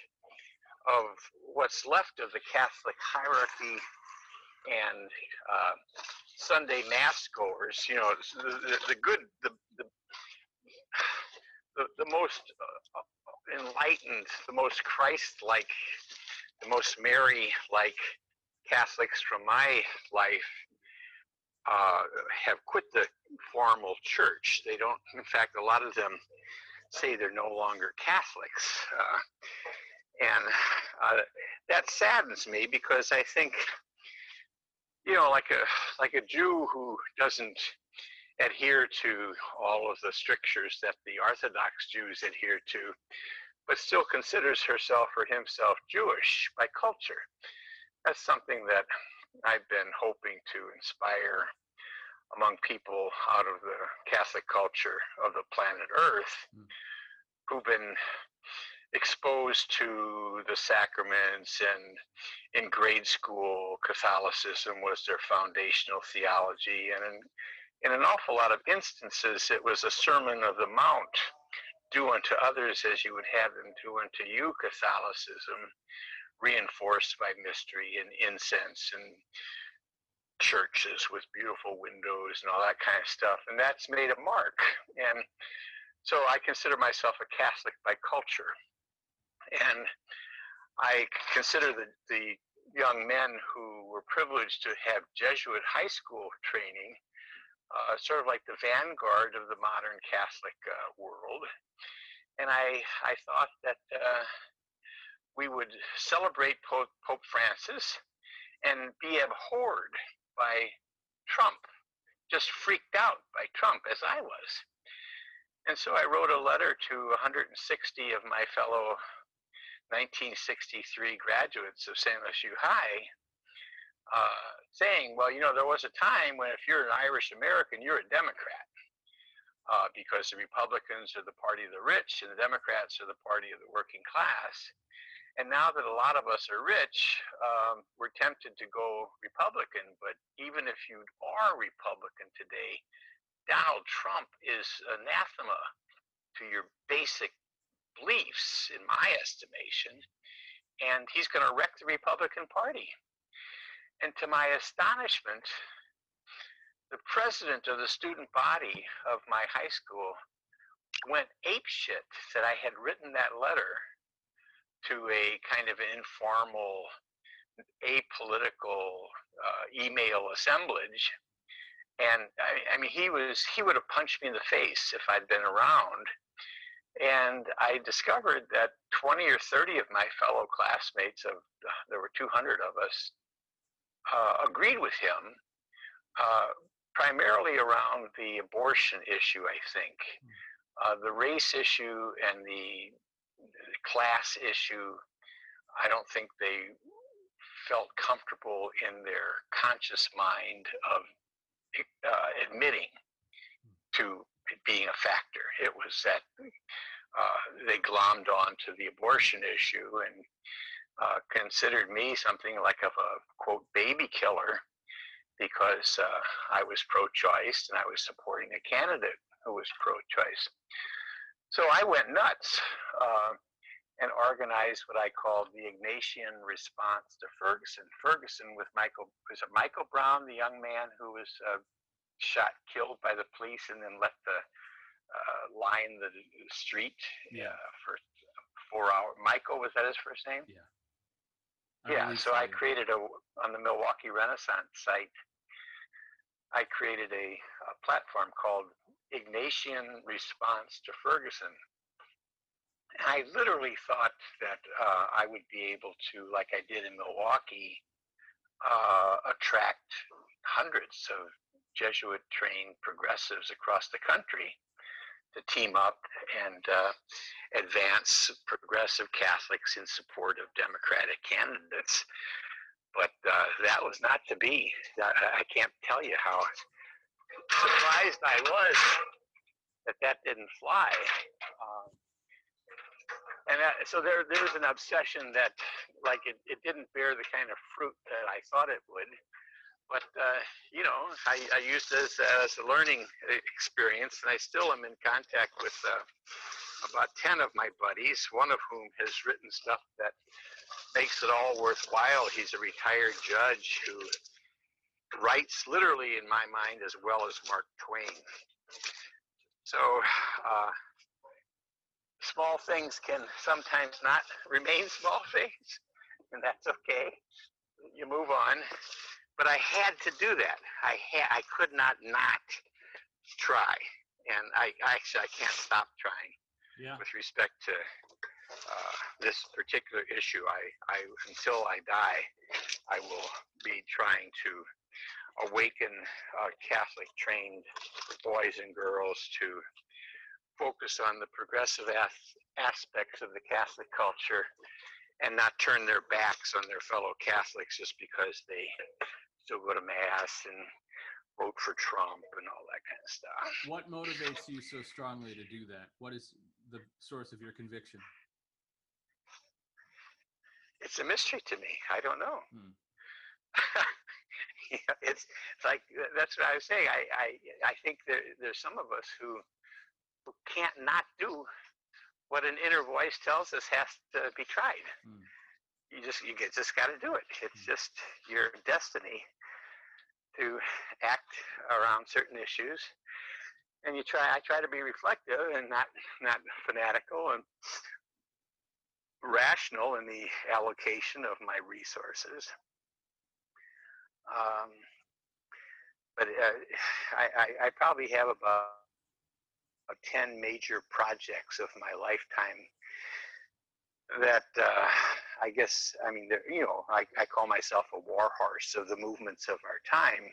of what's left of the Catholic hierarchy and uh, Sunday mass goers. You know, the, the, the good, the the the, the most uh, enlightened, the most Christ-like, the most Mary-like Catholics from my life uh, have quit the formal church. They don't, in fact, a lot of them say they're no longer Catholics. Uh, and uh, that saddens me because I think, you know, like a like a Jew who doesn't adhere to all of the strictures that the Orthodox Jews adhere to, but still considers herself or himself Jewish by culture. That's something that I've been hoping to inspire among people out of the Catholic culture of the planet Earth Mm. who've been exposed to the sacraments and in grade school Catholicism was their foundational theology and in, in an awful lot of instances it was a sermon of the mount do unto others as you would have them do unto you Catholicism reinforced by mystery and incense and churches with beautiful windows and all that kind of stuff. And that's made a mark. And so I consider myself a Catholic by culture. And I consider the, the young men who were privileged to have Jesuit high school training uh, sort of like the vanguard of the modern Catholic uh, world. And I, I thought that uh, we would celebrate Pope, Pope Francis and be abhorred by Trump, just freaked out by Trump, as I was. And so I wrote a letter to 160 of my fellow 1963 graduates of St. Louis U High, uh, saying, well, you know, there was a time when if you're an Irish American, you're a Democrat. Uh, because the Republicans are the party of the rich and the Democrats are the party of the working class. And now that a lot of us are rich, um, we're tempted to go Republican. But even if you are Republican today, Donald Trump is anathema to your basic beliefs, in my estimation. And he's going to wreck the Republican Party. And to my astonishment, the president of the student body of my high school went apeshit that I had written that letter to a kind of informal, apolitical uh, email assemblage. And I, I mean, he was, he would have punched me in the face if I'd been around. And I discovered that 20 or 30 of my fellow classmates, of there were 200 of us, uh, agreed with him, uh, primarily around the abortion issue, I think. Uh, the race issue and the class issue, I don't think they felt comfortable in their conscious mind of uh, admitting to it being a factor. It was that uh, they glommed on to the abortion issue and uh, considered me something like of a quote baby killer because uh, I was pro-choice and I was supporting a candidate who was pro-choice. So I went nuts uh, and organized what I called the Ignatian response to Ferguson. Ferguson with Michael was it Michael Brown, the young man who was uh, shot, killed by the police, and then left the uh, line the street Yeah. uh, for four hours. Michael was that his first name? I yeah, believe so I created a on the Milwaukee Renaissance site. I created a, a platform called Ignatian Response to Ferguson. And I literally thought that uh, I would be able to, like I did in Milwaukee, uh, attract hundreds of Jesuit trained progressives across the country to team up and uh, advance progressive Catholics in support of Democratic candidates. But uh, that was not to be. I, can't tell you how surprised I was that that didn't fly. Um, and that, so there, there was an obsession that, like, it, it didn't bear the kind of fruit that I thought it would but uh, you know, I, I used it as, a learning experience, and I still am in contact with uh, about ten of my buddies. One of whom has written stuff that makes it all worthwhile. He's a retired judge who writes literally, in my mind, as well as Mark Twain. So. Uh, small things can sometimes not remain small things, and that's okay. You move on but I had to do that. I had, I could not not try, and I actually I can't stop trying. Yeah. With respect to uh, this particular issue, I, I until I die, I will be trying to awaken uh, Catholic trained boys and girls to focus on the progressive as- aspects of the Catholic culture and not turn their backs on their fellow Catholics just because they still go to mass and vote for Trump and all that kind of stuff. What motivates you so strongly to do that? What is the source of your conviction? It's a mystery to me. I don't know. Hmm. it's, it's like that's what I was saying. I I, I think there, there's some of us who who can't not do what an inner voice tells us has to be tried. Hmm you just you get just got to do it. It's hmm. just your destiny to act around certain issues, and you try. I try to be reflective and not not fanatical and rational in the allocation of my resources. Um, but uh, I, I, I probably have about 10 major projects of my lifetime that uh, I guess I mean you know I, I call myself a war horse of the movements of our time,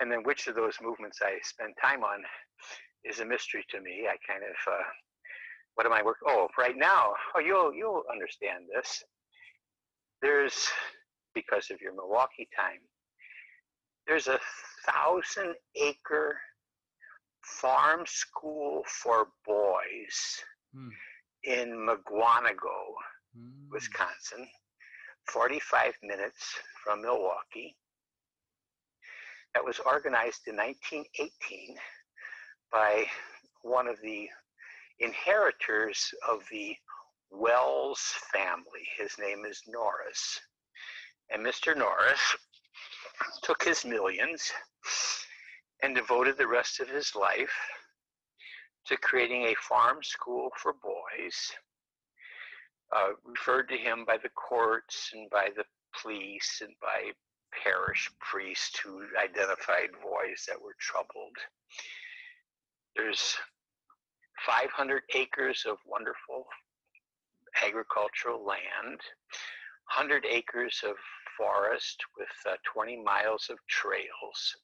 and then which of those movements I spend time on is a mystery to me. I kind of uh, what am I working? Oh, right now, oh you'll you'll understand this. There's because of your Milwaukee time. There's a thousand acre farm school for boys. Hmm in Mukwonago, mm. Wisconsin, 45 minutes from Milwaukee. That was organized in 1918 by one of the inheritors of the Wells family. His name is Norris. And Mr. Norris took his millions and devoted the rest of his life to creating a farm school for boys, uh, referred to him by the courts and by the police and by parish priests who identified boys that were troubled. There's 500 acres of wonderful agricultural land, 100 acres of forest with uh, 20 miles of trails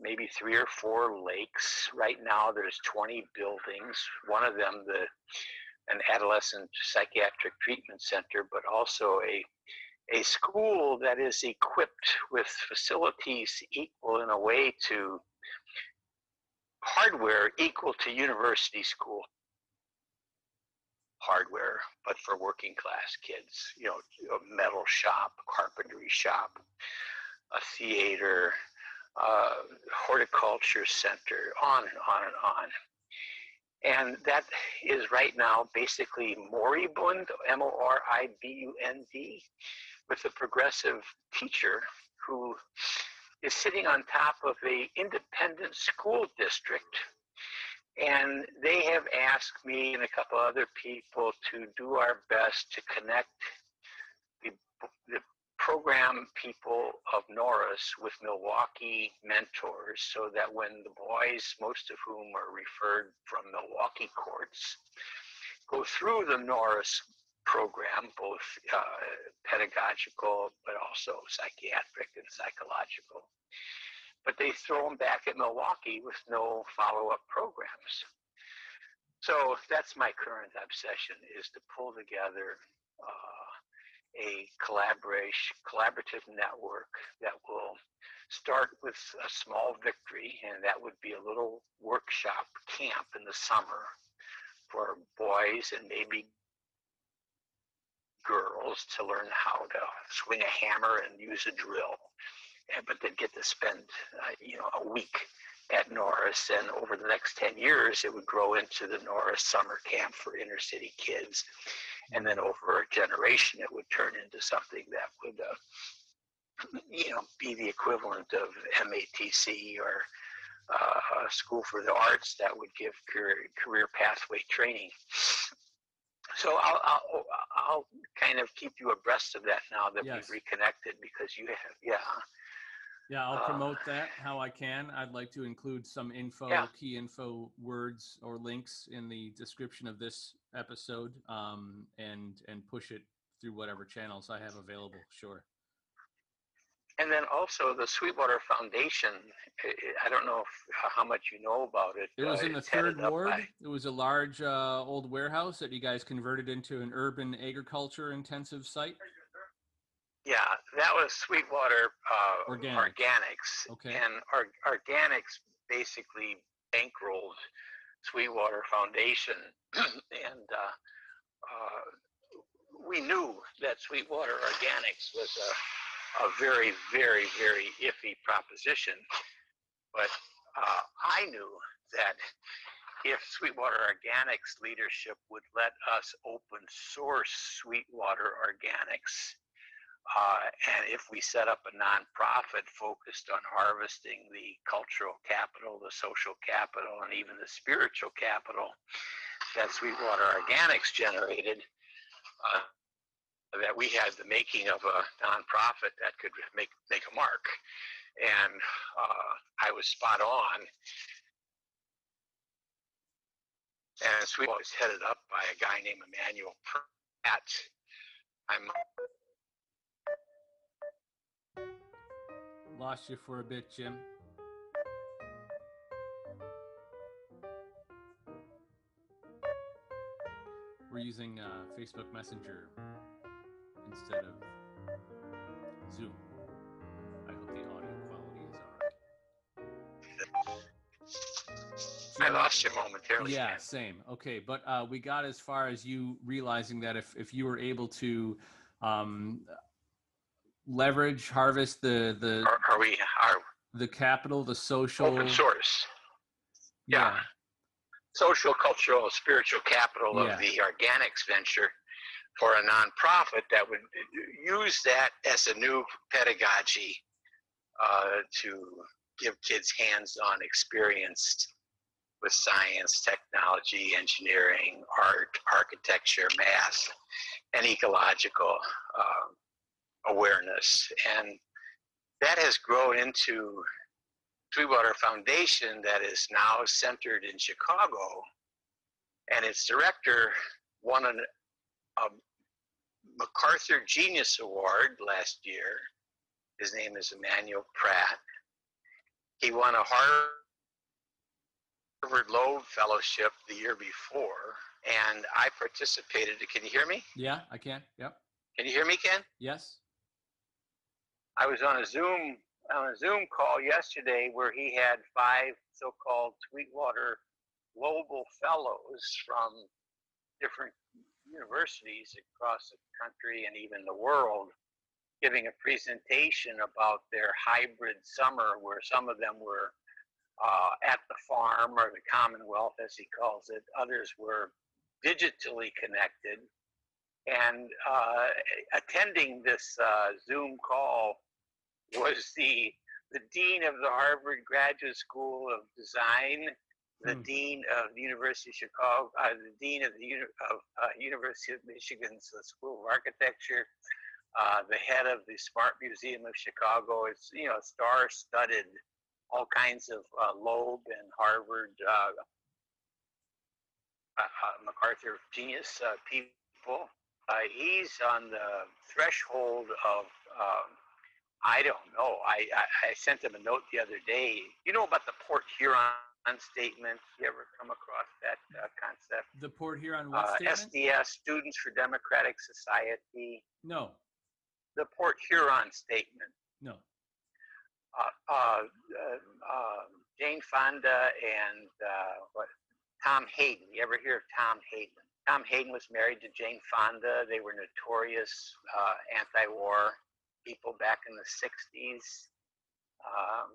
maybe three or four lakes. Right now, there's 20 buildings. One of them, the an adolescent psychiatric treatment center, but also a a school that is equipped with facilities equal in a way to hardware equal to university school hardware, but for working class kids. You know, a metal shop, carpentry shop, a theater, uh, horticulture center, on and on and on. And that is right now basically moribund, M O R I B U N D, with a progressive teacher who is sitting on top of a independent school district and they have asked me and a couple other people to do our best to connect program people of Norris with Milwaukee mentors so that when the boys, most of whom are referred from Milwaukee courts, go through the Norris program, both uh, pedagogical but also psychiatric and psychological, but they throw them back at Milwaukee with no follow-up programs. So that's my current obsession: is to pull together uh, a collaboration, collaborative network that will start with a small victory, and that would be a little workshop camp in the summer for boys and maybe girls to learn how to swing a hammer and use a drill. But they'd get to spend, uh, you know, a week at Norris, and over the next 10 years, it would grow into the Norris Summer Camp for inner city kids. And then over a generation, it would turn into something that would, uh, you know, be the equivalent of MATC or uh, School for the Arts that would give career, career pathway training. So I'll, I'll, I'll kind of keep you abreast of that now that Yes. we've reconnected because you have, yeah. Yeah, I'll Uh, promote that how I can. I'd like to include some info, Yeah. key info words or links in the description of this episode, um, and and push it through whatever channels I have available. Sure. And then also the Sweetwater Foundation. I- don't know if, how much you know about it. It was uh, in the third ward. by- It was a large uh, old warehouse that you guys converted into an urban agriculture intensive site. Yeah, that was Sweetwater uh, Organic. Organics. Okay. And or, Organics basically bankrolled Sweetwater Foundation, and uh, uh, we knew that Sweetwater Organics was a, a very, very, very iffy proposition. But uh, I knew that if Sweetwater Organics leadership would let us open source Sweetwater Organics, uh, and if we set up a nonprofit focused on harvesting the cultural capital, the social capital, and even the spiritual capital that Sweetwater Organics generated, uh, that we had the making of a nonprofit that could make make a mark. And uh, I was spot on. And Sweetwater was headed up by a guy named Emmanuel Pratt. I'm Lost you for a bit, Jim. We're using uh, Facebook Messenger instead of Zoom. I hope the audio quality is all right. I lost you momentarily. yeah, same. Okay, but uh, we got as far as you realizing that if if you were able to um, leverage, harvest the the Are, are we are the capital, the social, open source, yeah. social, cultural, spiritual capital Yeah. of the organics venture for a nonprofit that would use that as a new pedagogy uh, to give kids hands-on experience with science, technology, engineering, art, architecture, math, and ecological um, awareness. And that has grown into Sweetwater Foundation that is now centered in Chicago. And its director won an, a MacArthur Genius Award last year. His name is Emmanuel Pratt. He won a Harvard Loeb Fellowship the year before, and I participated. Can you hear me? Yeah, I can. Yep. Can you hear me, Ken? Yes. I was on a Zoom on a Zoom call yesterday where he had five so-called Sweetwater Global Fellows from different universities across the country and even the world giving a presentation about their hybrid summer where some of them were uh, at the farm or the commonwealth as he calls it. Others were digitally connected. And uh, attending this uh, zoom call was the the dean of the Harvard Graduate School of Design, the Hmm. dean of the University of Chicago, uh, the dean of the uni- of uh, University of Michigan's uh, School of Architecture, uh, the head of the Smart Museum of Chicago. It's you know star-studded, all kinds of uh, Loeb and Harvard uh, MacArthur genius uh, people. Uh, he's on the threshold of um, I don't know. I, I, I sent him a note the other day. You know about the Port Huron statement? You ever come across that uh, concept? The Port Huron what Uh, statement? SDS, Students for Democratic Society. No, The Port Huron statement. no. Uh, uh, uh, uh, Jane Fonda and uh, what? Tom Hayden. You ever hear of Tom Hayden? Tom Hayden was married to Jane Fonda. They were notorious uh, anti-war people back in the 60s. Um,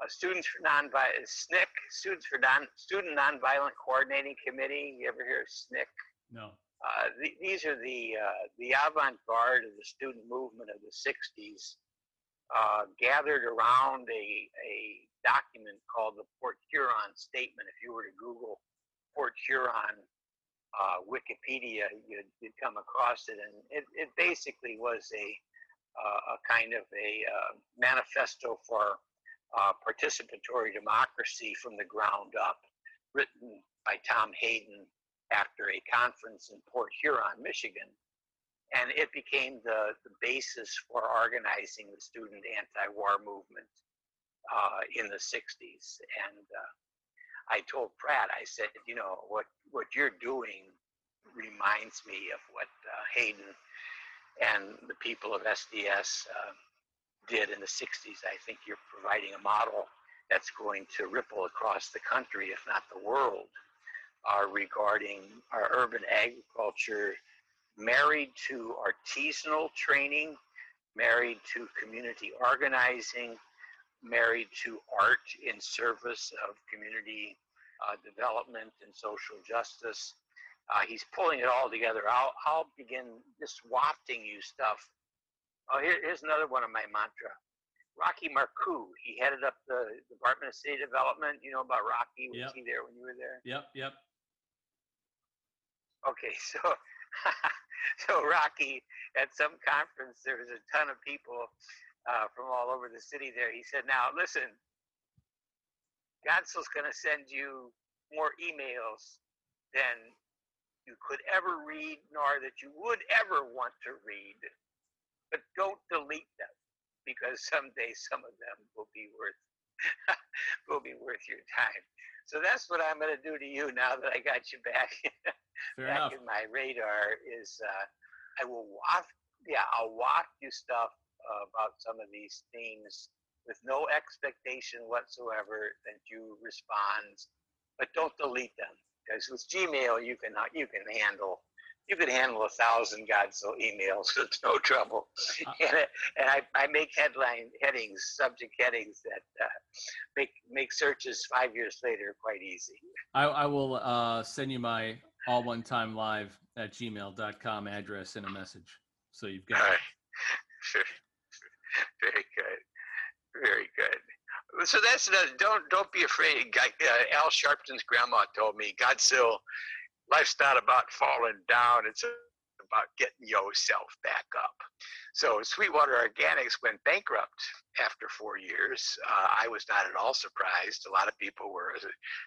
uh, Students for Nonviolent, SNCC, Students for Non, Student Nonviolent Coordinating Committee. You ever hear of SNCC? No. Uh, the, these are the uh, the avant-garde of the student movement of the 60s, uh, gathered around a, a document called the Port Huron Statement. If you were to Google Port Huron uh, Wikipedia, you'd, you'd come across it, and it, it basically was a a kind of a uh, manifesto for uh, participatory democracy from the ground up, written by Tom Hayden after a conference in Port Huron, Michigan. And it became the, the basis for organizing the student anti war movement uh, in the 60s. And uh, I told Pratt, I said, you know, what, what you're doing reminds me of what uh, Hayden and the people of SDS uh, did in the 60s. I think you're providing a model that's going to ripple across the country, if not the world, regarding our urban agriculture married to artisanal training, married to community organizing, married to art in service of community uh, development and social justice. Uh, he's pulling it all together. I'll, I'll begin just wafting you stuff. Oh, here, here's another one of my mantra. Rocky Marcoux, he headed up the Department of City Development. You know about Rocky? Was Yep. he there when you were there? Yep, yep. Okay, so so Rocky at some conference there was a ton of people uh, from all over the city there. He said, "Now listen, Godsil's going to send you more emails than you could ever read, nor that you would ever want to read, but don't delete them because someday some of them will be worth will be worth your time." So that's what I'm going to do to you now that I got you back. Fair back enough. in my radar is uh, I will walk, yeah, I'll walk you stuff uh, about some of these themes with no expectation whatsoever that you respond, but don't delete them because with Gmail you can uh, you can handle you can handle a thousand Godzilla emails with no trouble, Uh, and, it, and I, I make headline headings, subject headings that uh, make make searches five years later quite easy. I, I will uh, send you my allonetimelive at gmail.com address in a message. So you've got right. Very good. Very good. So that's another. Don't don't be afraid. Uh, Al Sharpton's grandma told me, Godsil, life's not about falling down. It's about getting yourself back up. So Sweetwater Organics went bankrupt after four years. Uh, I was not at all surprised. A lot of people were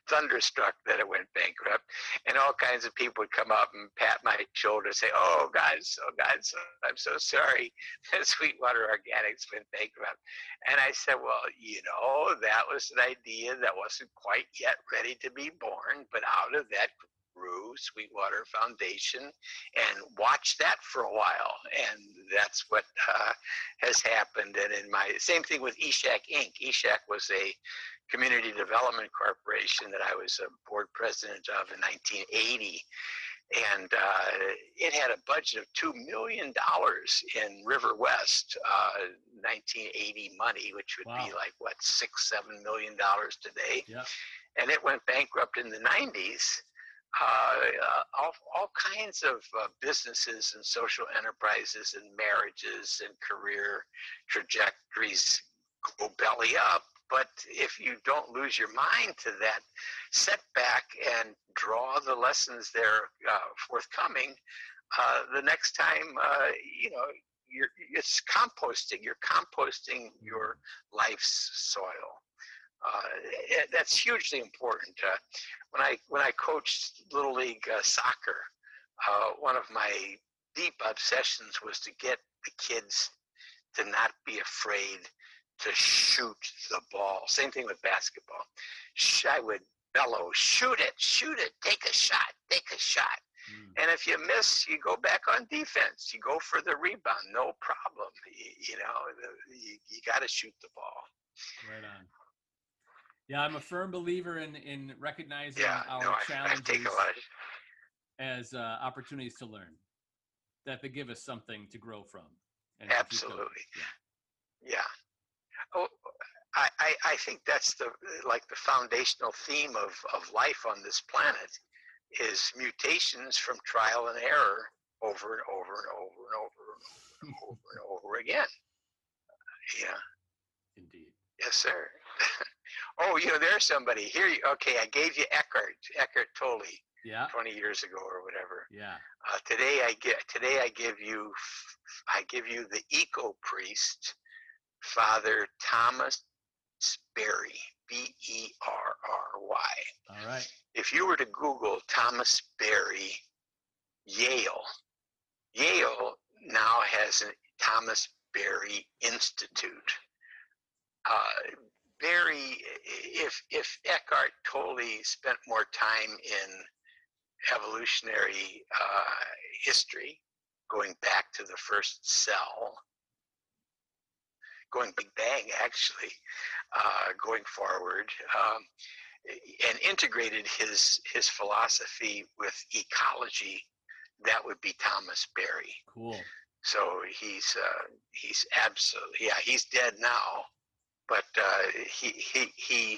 thunderstruck that it went bankrupt, and all kinds of people would come up and pat my shoulder and say, "Oh, guys, oh, guys, I'm so sorry that Sweetwater Organics went bankrupt." And I said, "Well, you know, that was an idea that wasn't quite yet ready to be born, but out of that grew Sweetwater Foundation, and watch that for a while, and that's what uh, has happened. And in my same thing with ESHAC Inc. ESHAC was a community development corporation that I was a board president of in 1980. And uh, it had a budget of $2 million in River West, uh, 1980 money, which would Wow. be like, what, six, seven million dollars today Yeah. and it went bankrupt in the 90s. Uh, all, all kinds of uh, businesses and social enterprises and marriages and career trajectories go belly up. But if you don't lose your mind to that setback and draw the lessons there uh, forthcoming, uh, the next time, uh, you know, you're, it's composting. You're composting your life's soil. Uh, that's hugely important. Uh, when I when I coached little league uh, soccer, uh, one of my deep obsessions was to get the kids to not be afraid to shoot the ball. Same thing with basketball. I would bellow, shoot it, shoot it, take a shot, take a shot. Mm. And if you miss, you go back on defense. You go for the rebound, no problem. You, you know, you, you got to shoot the ball. Right on. Yeah, I'm a firm believer in in recognizing yeah, our no, challenges I, as uh, opportunities to learn. That they give us something to grow from. Absolutely. Yeah. yeah. Oh, I, I, I think that's the like the foundational theme of, of life on this planet is mutations from trial and error over and over and over and over and over and over again. Yeah. Indeed. Yes, sir. oh, you know, there's somebody here. Okay, I gave you Eckhart, Eckhart Tolle. Yeah. 20 years ago or whatever. Yeah. Uh, today I get today I give you I give you the eco priest, Father Thomas Berry, B E R R Y. All right. If you were to Google Thomas Berry, Yale, Yale now has a Thomas Berry Institute. Uh, Berry, if if Eckhart Tolle spent more time in evolutionary uh, history, going back to the first cell, going Big Bang actually, uh, going forward, um, and integrated his his philosophy with ecology, that would be Thomas Berry. Cool. So he's uh, he's absolutely yeah he's dead now, but uh, he he he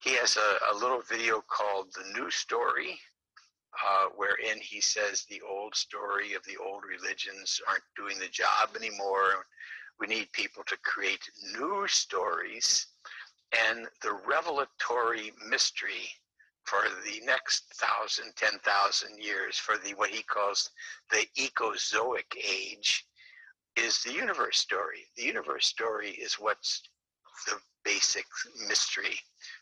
he has a, a little video called the New Story, uh, wherein he says the old story of the old religions aren't doing the job anymore. We need people to create new stories. And the revelatory mystery for the next thousand, ten thousand years, for the what he calls the ecozoic age, is the universe story. The universe story is what's the basic mystery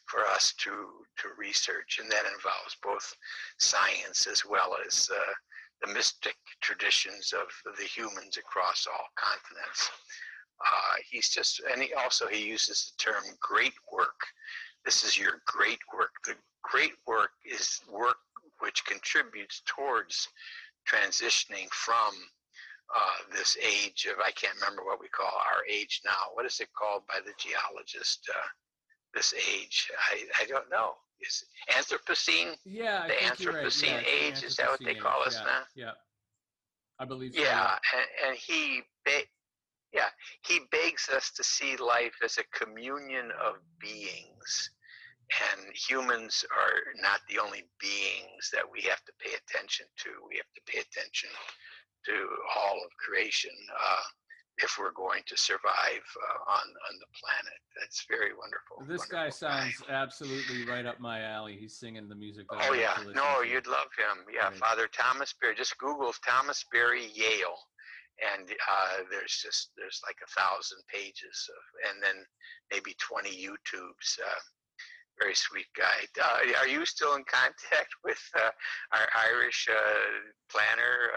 for us to to research, and that involves both science as well as uh, the mystic traditions of the humans across all continents. Uh, he's just, and he also he uses the term great work. This is your great work. The great work is work which contributes towards transitioning from uh, this age of I can't remember what we call our age now. What is it called by the geologist? Uh, this age, I I don't know. Is Anthropocene? Yeah, I the Anthropocene right. yeah, age. Is that what they call us yeah, now? Yeah, I believe. So, yeah, and, and he, yeah, he begs us to see life as a communion of beings. And humans are not the only beings that we have to pay attention to. We have to pay attention to all of creation uh, if we're going to survive uh, on on the planet. That's very wonderful. This wonderful guy sounds guy. absolutely right up my alley. He's singing the music. That oh yeah, no, to. you'd love him. Yeah, right. Father Thomas Berry. Just Google Thomas Berry Yale, and uh, there's just there's like a thousand pages of, and then maybe 20 YouTubes. Uh, very sweet guy. Uh, are you still in contact with uh, our Irish uh, planner?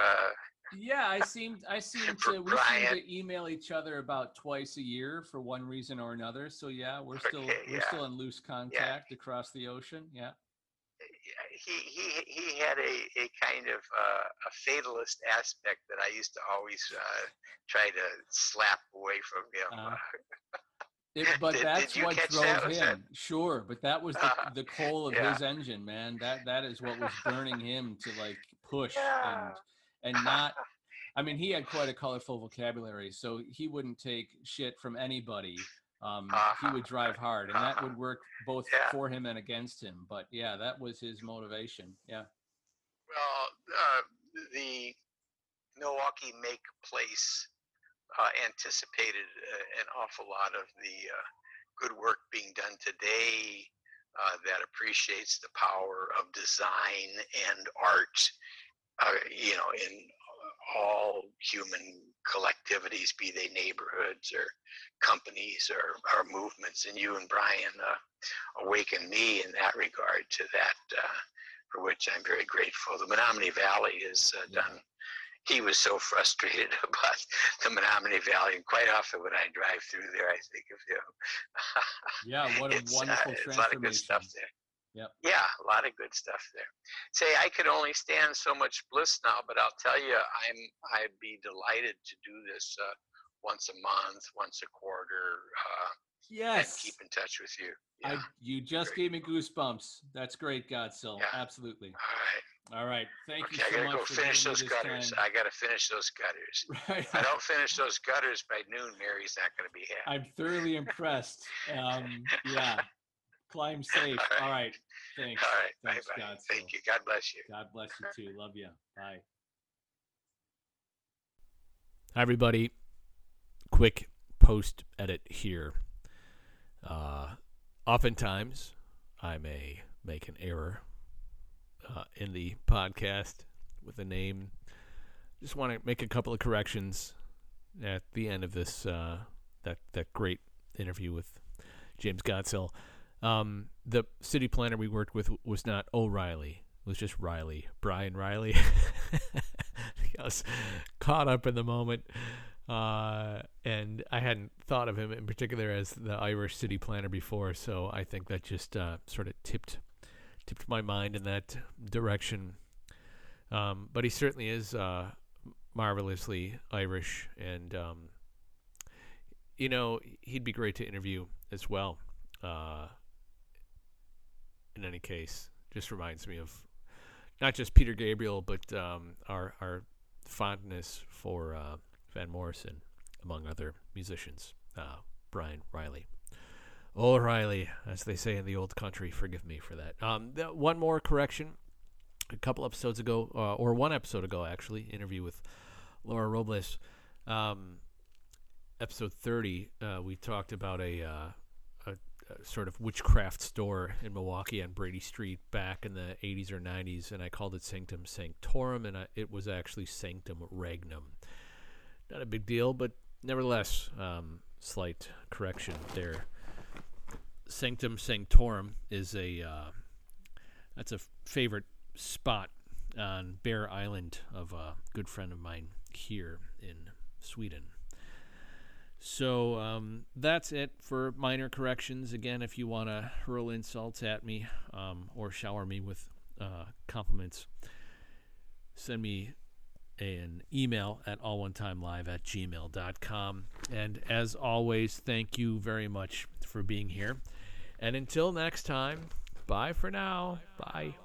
Uh, yeah, I seemed I seem to we seem to email each other about twice a year for one reason or another. So yeah, we're still we're yeah. still in loose contact yeah. across the ocean. Yeah. He he he had a, a kind of uh, a fatalist aspect that I used to always uh, try to slap away from him. Uh, it, but did, that's did what drove that? him. That... Sure, but that was the, the coal of yeah. his engine, man. That that is what was burning him to like push and and not I mean, he had quite a colorful vocabulary, so he wouldn't take shit from anybody. Um, uh-huh. He would drive hard, and that would uh-huh. work both yeah. for him and against him. But yeah, that was his motivation. Yeah. Well, uh, the Milwaukee Make Place uh, anticipated uh, an awful lot of the uh, good work being done today uh, that appreciates the power of design and art uh, you know, in all human collectivities, be they neighborhoods or companies or, or movements. And you and Brian uh, awakened me in that regard to that, uh, for which I'm very grateful. The Menominee Valley has uh, done he was so frustrated about the Menominee Valley. And quite often when I drive through there, I think of him. yeah, what a it's, wonderful uh, It's a lot of good stuff there. Yep. Yeah, a lot of good stuff there. Say I could only stand so much bliss now, but I'll tell you, I'm I'd be delighted to do this uh, once a month, once a quarter. Uh, yes. keep in touch with you. Yeah. I, you just great. gave me goosebumps. That's great, Godsil. Yeah. Absolutely. All right. All right. Thank okay, you so I gotta much. go finish those gutters. Time. I gotta finish those gutters. Right. If I don't finish those gutters by noon, Mary's not gonna be happy. I'm thoroughly impressed. Um, yeah. Climb safe. All right. All right. Thanks. All right. Thanks, bye bye. Thank you. God bless you. God bless you too. Love you. Bye. Hi, everybody. Quick post edit here. Uh, oftentimes, I may make an error uh, in the podcast with a name. Just want to make a couple of corrections at the end of this uh, that that great interview with James Godsil. Um, the city planner we worked with was not O'Reilly; it was just Riley, Brian Riley. I was caught up in the moment, uh, and I hadn't thought of him in particular as the Irish city planner before. So I think that just uh, sort of tipped tipped my mind in that direction. Um, but he certainly is uh, marvelously Irish, and um, you know he'd be great to interview as well. Uh, in any case, just reminds me of not just Peter Gabriel, but um, our our fondness for uh, Van Morrison, among other musicians. Uh, Brian Riley. O'Reilly, as they say in the old country. Forgive me for that. Um, one more correction. A couple episodes ago, uh, or one episode ago, actually, interview with Laura Robles. Um, episode 30, uh, we talked about a, uh, sort of witchcraft store in Milwaukee on Brady Street back in the 80s or 90s, and I called it Sanctum Sanctorum, and I, it was actually Sanctum Regnum. Not a big deal, but nevertheless, um, slight correction there. Sanctum Sanctorum is a uh, that's a favorite spot on Bear Island of a good friend of mine here in Sweden. So um, that's it for minor corrections. Again, if you want to hurl insults at me um, or shower me with uh, compliments, send me an email at allonetimelive at gmail.com. And as always, thank you very much for being here. And until next time, bye for now. Bye.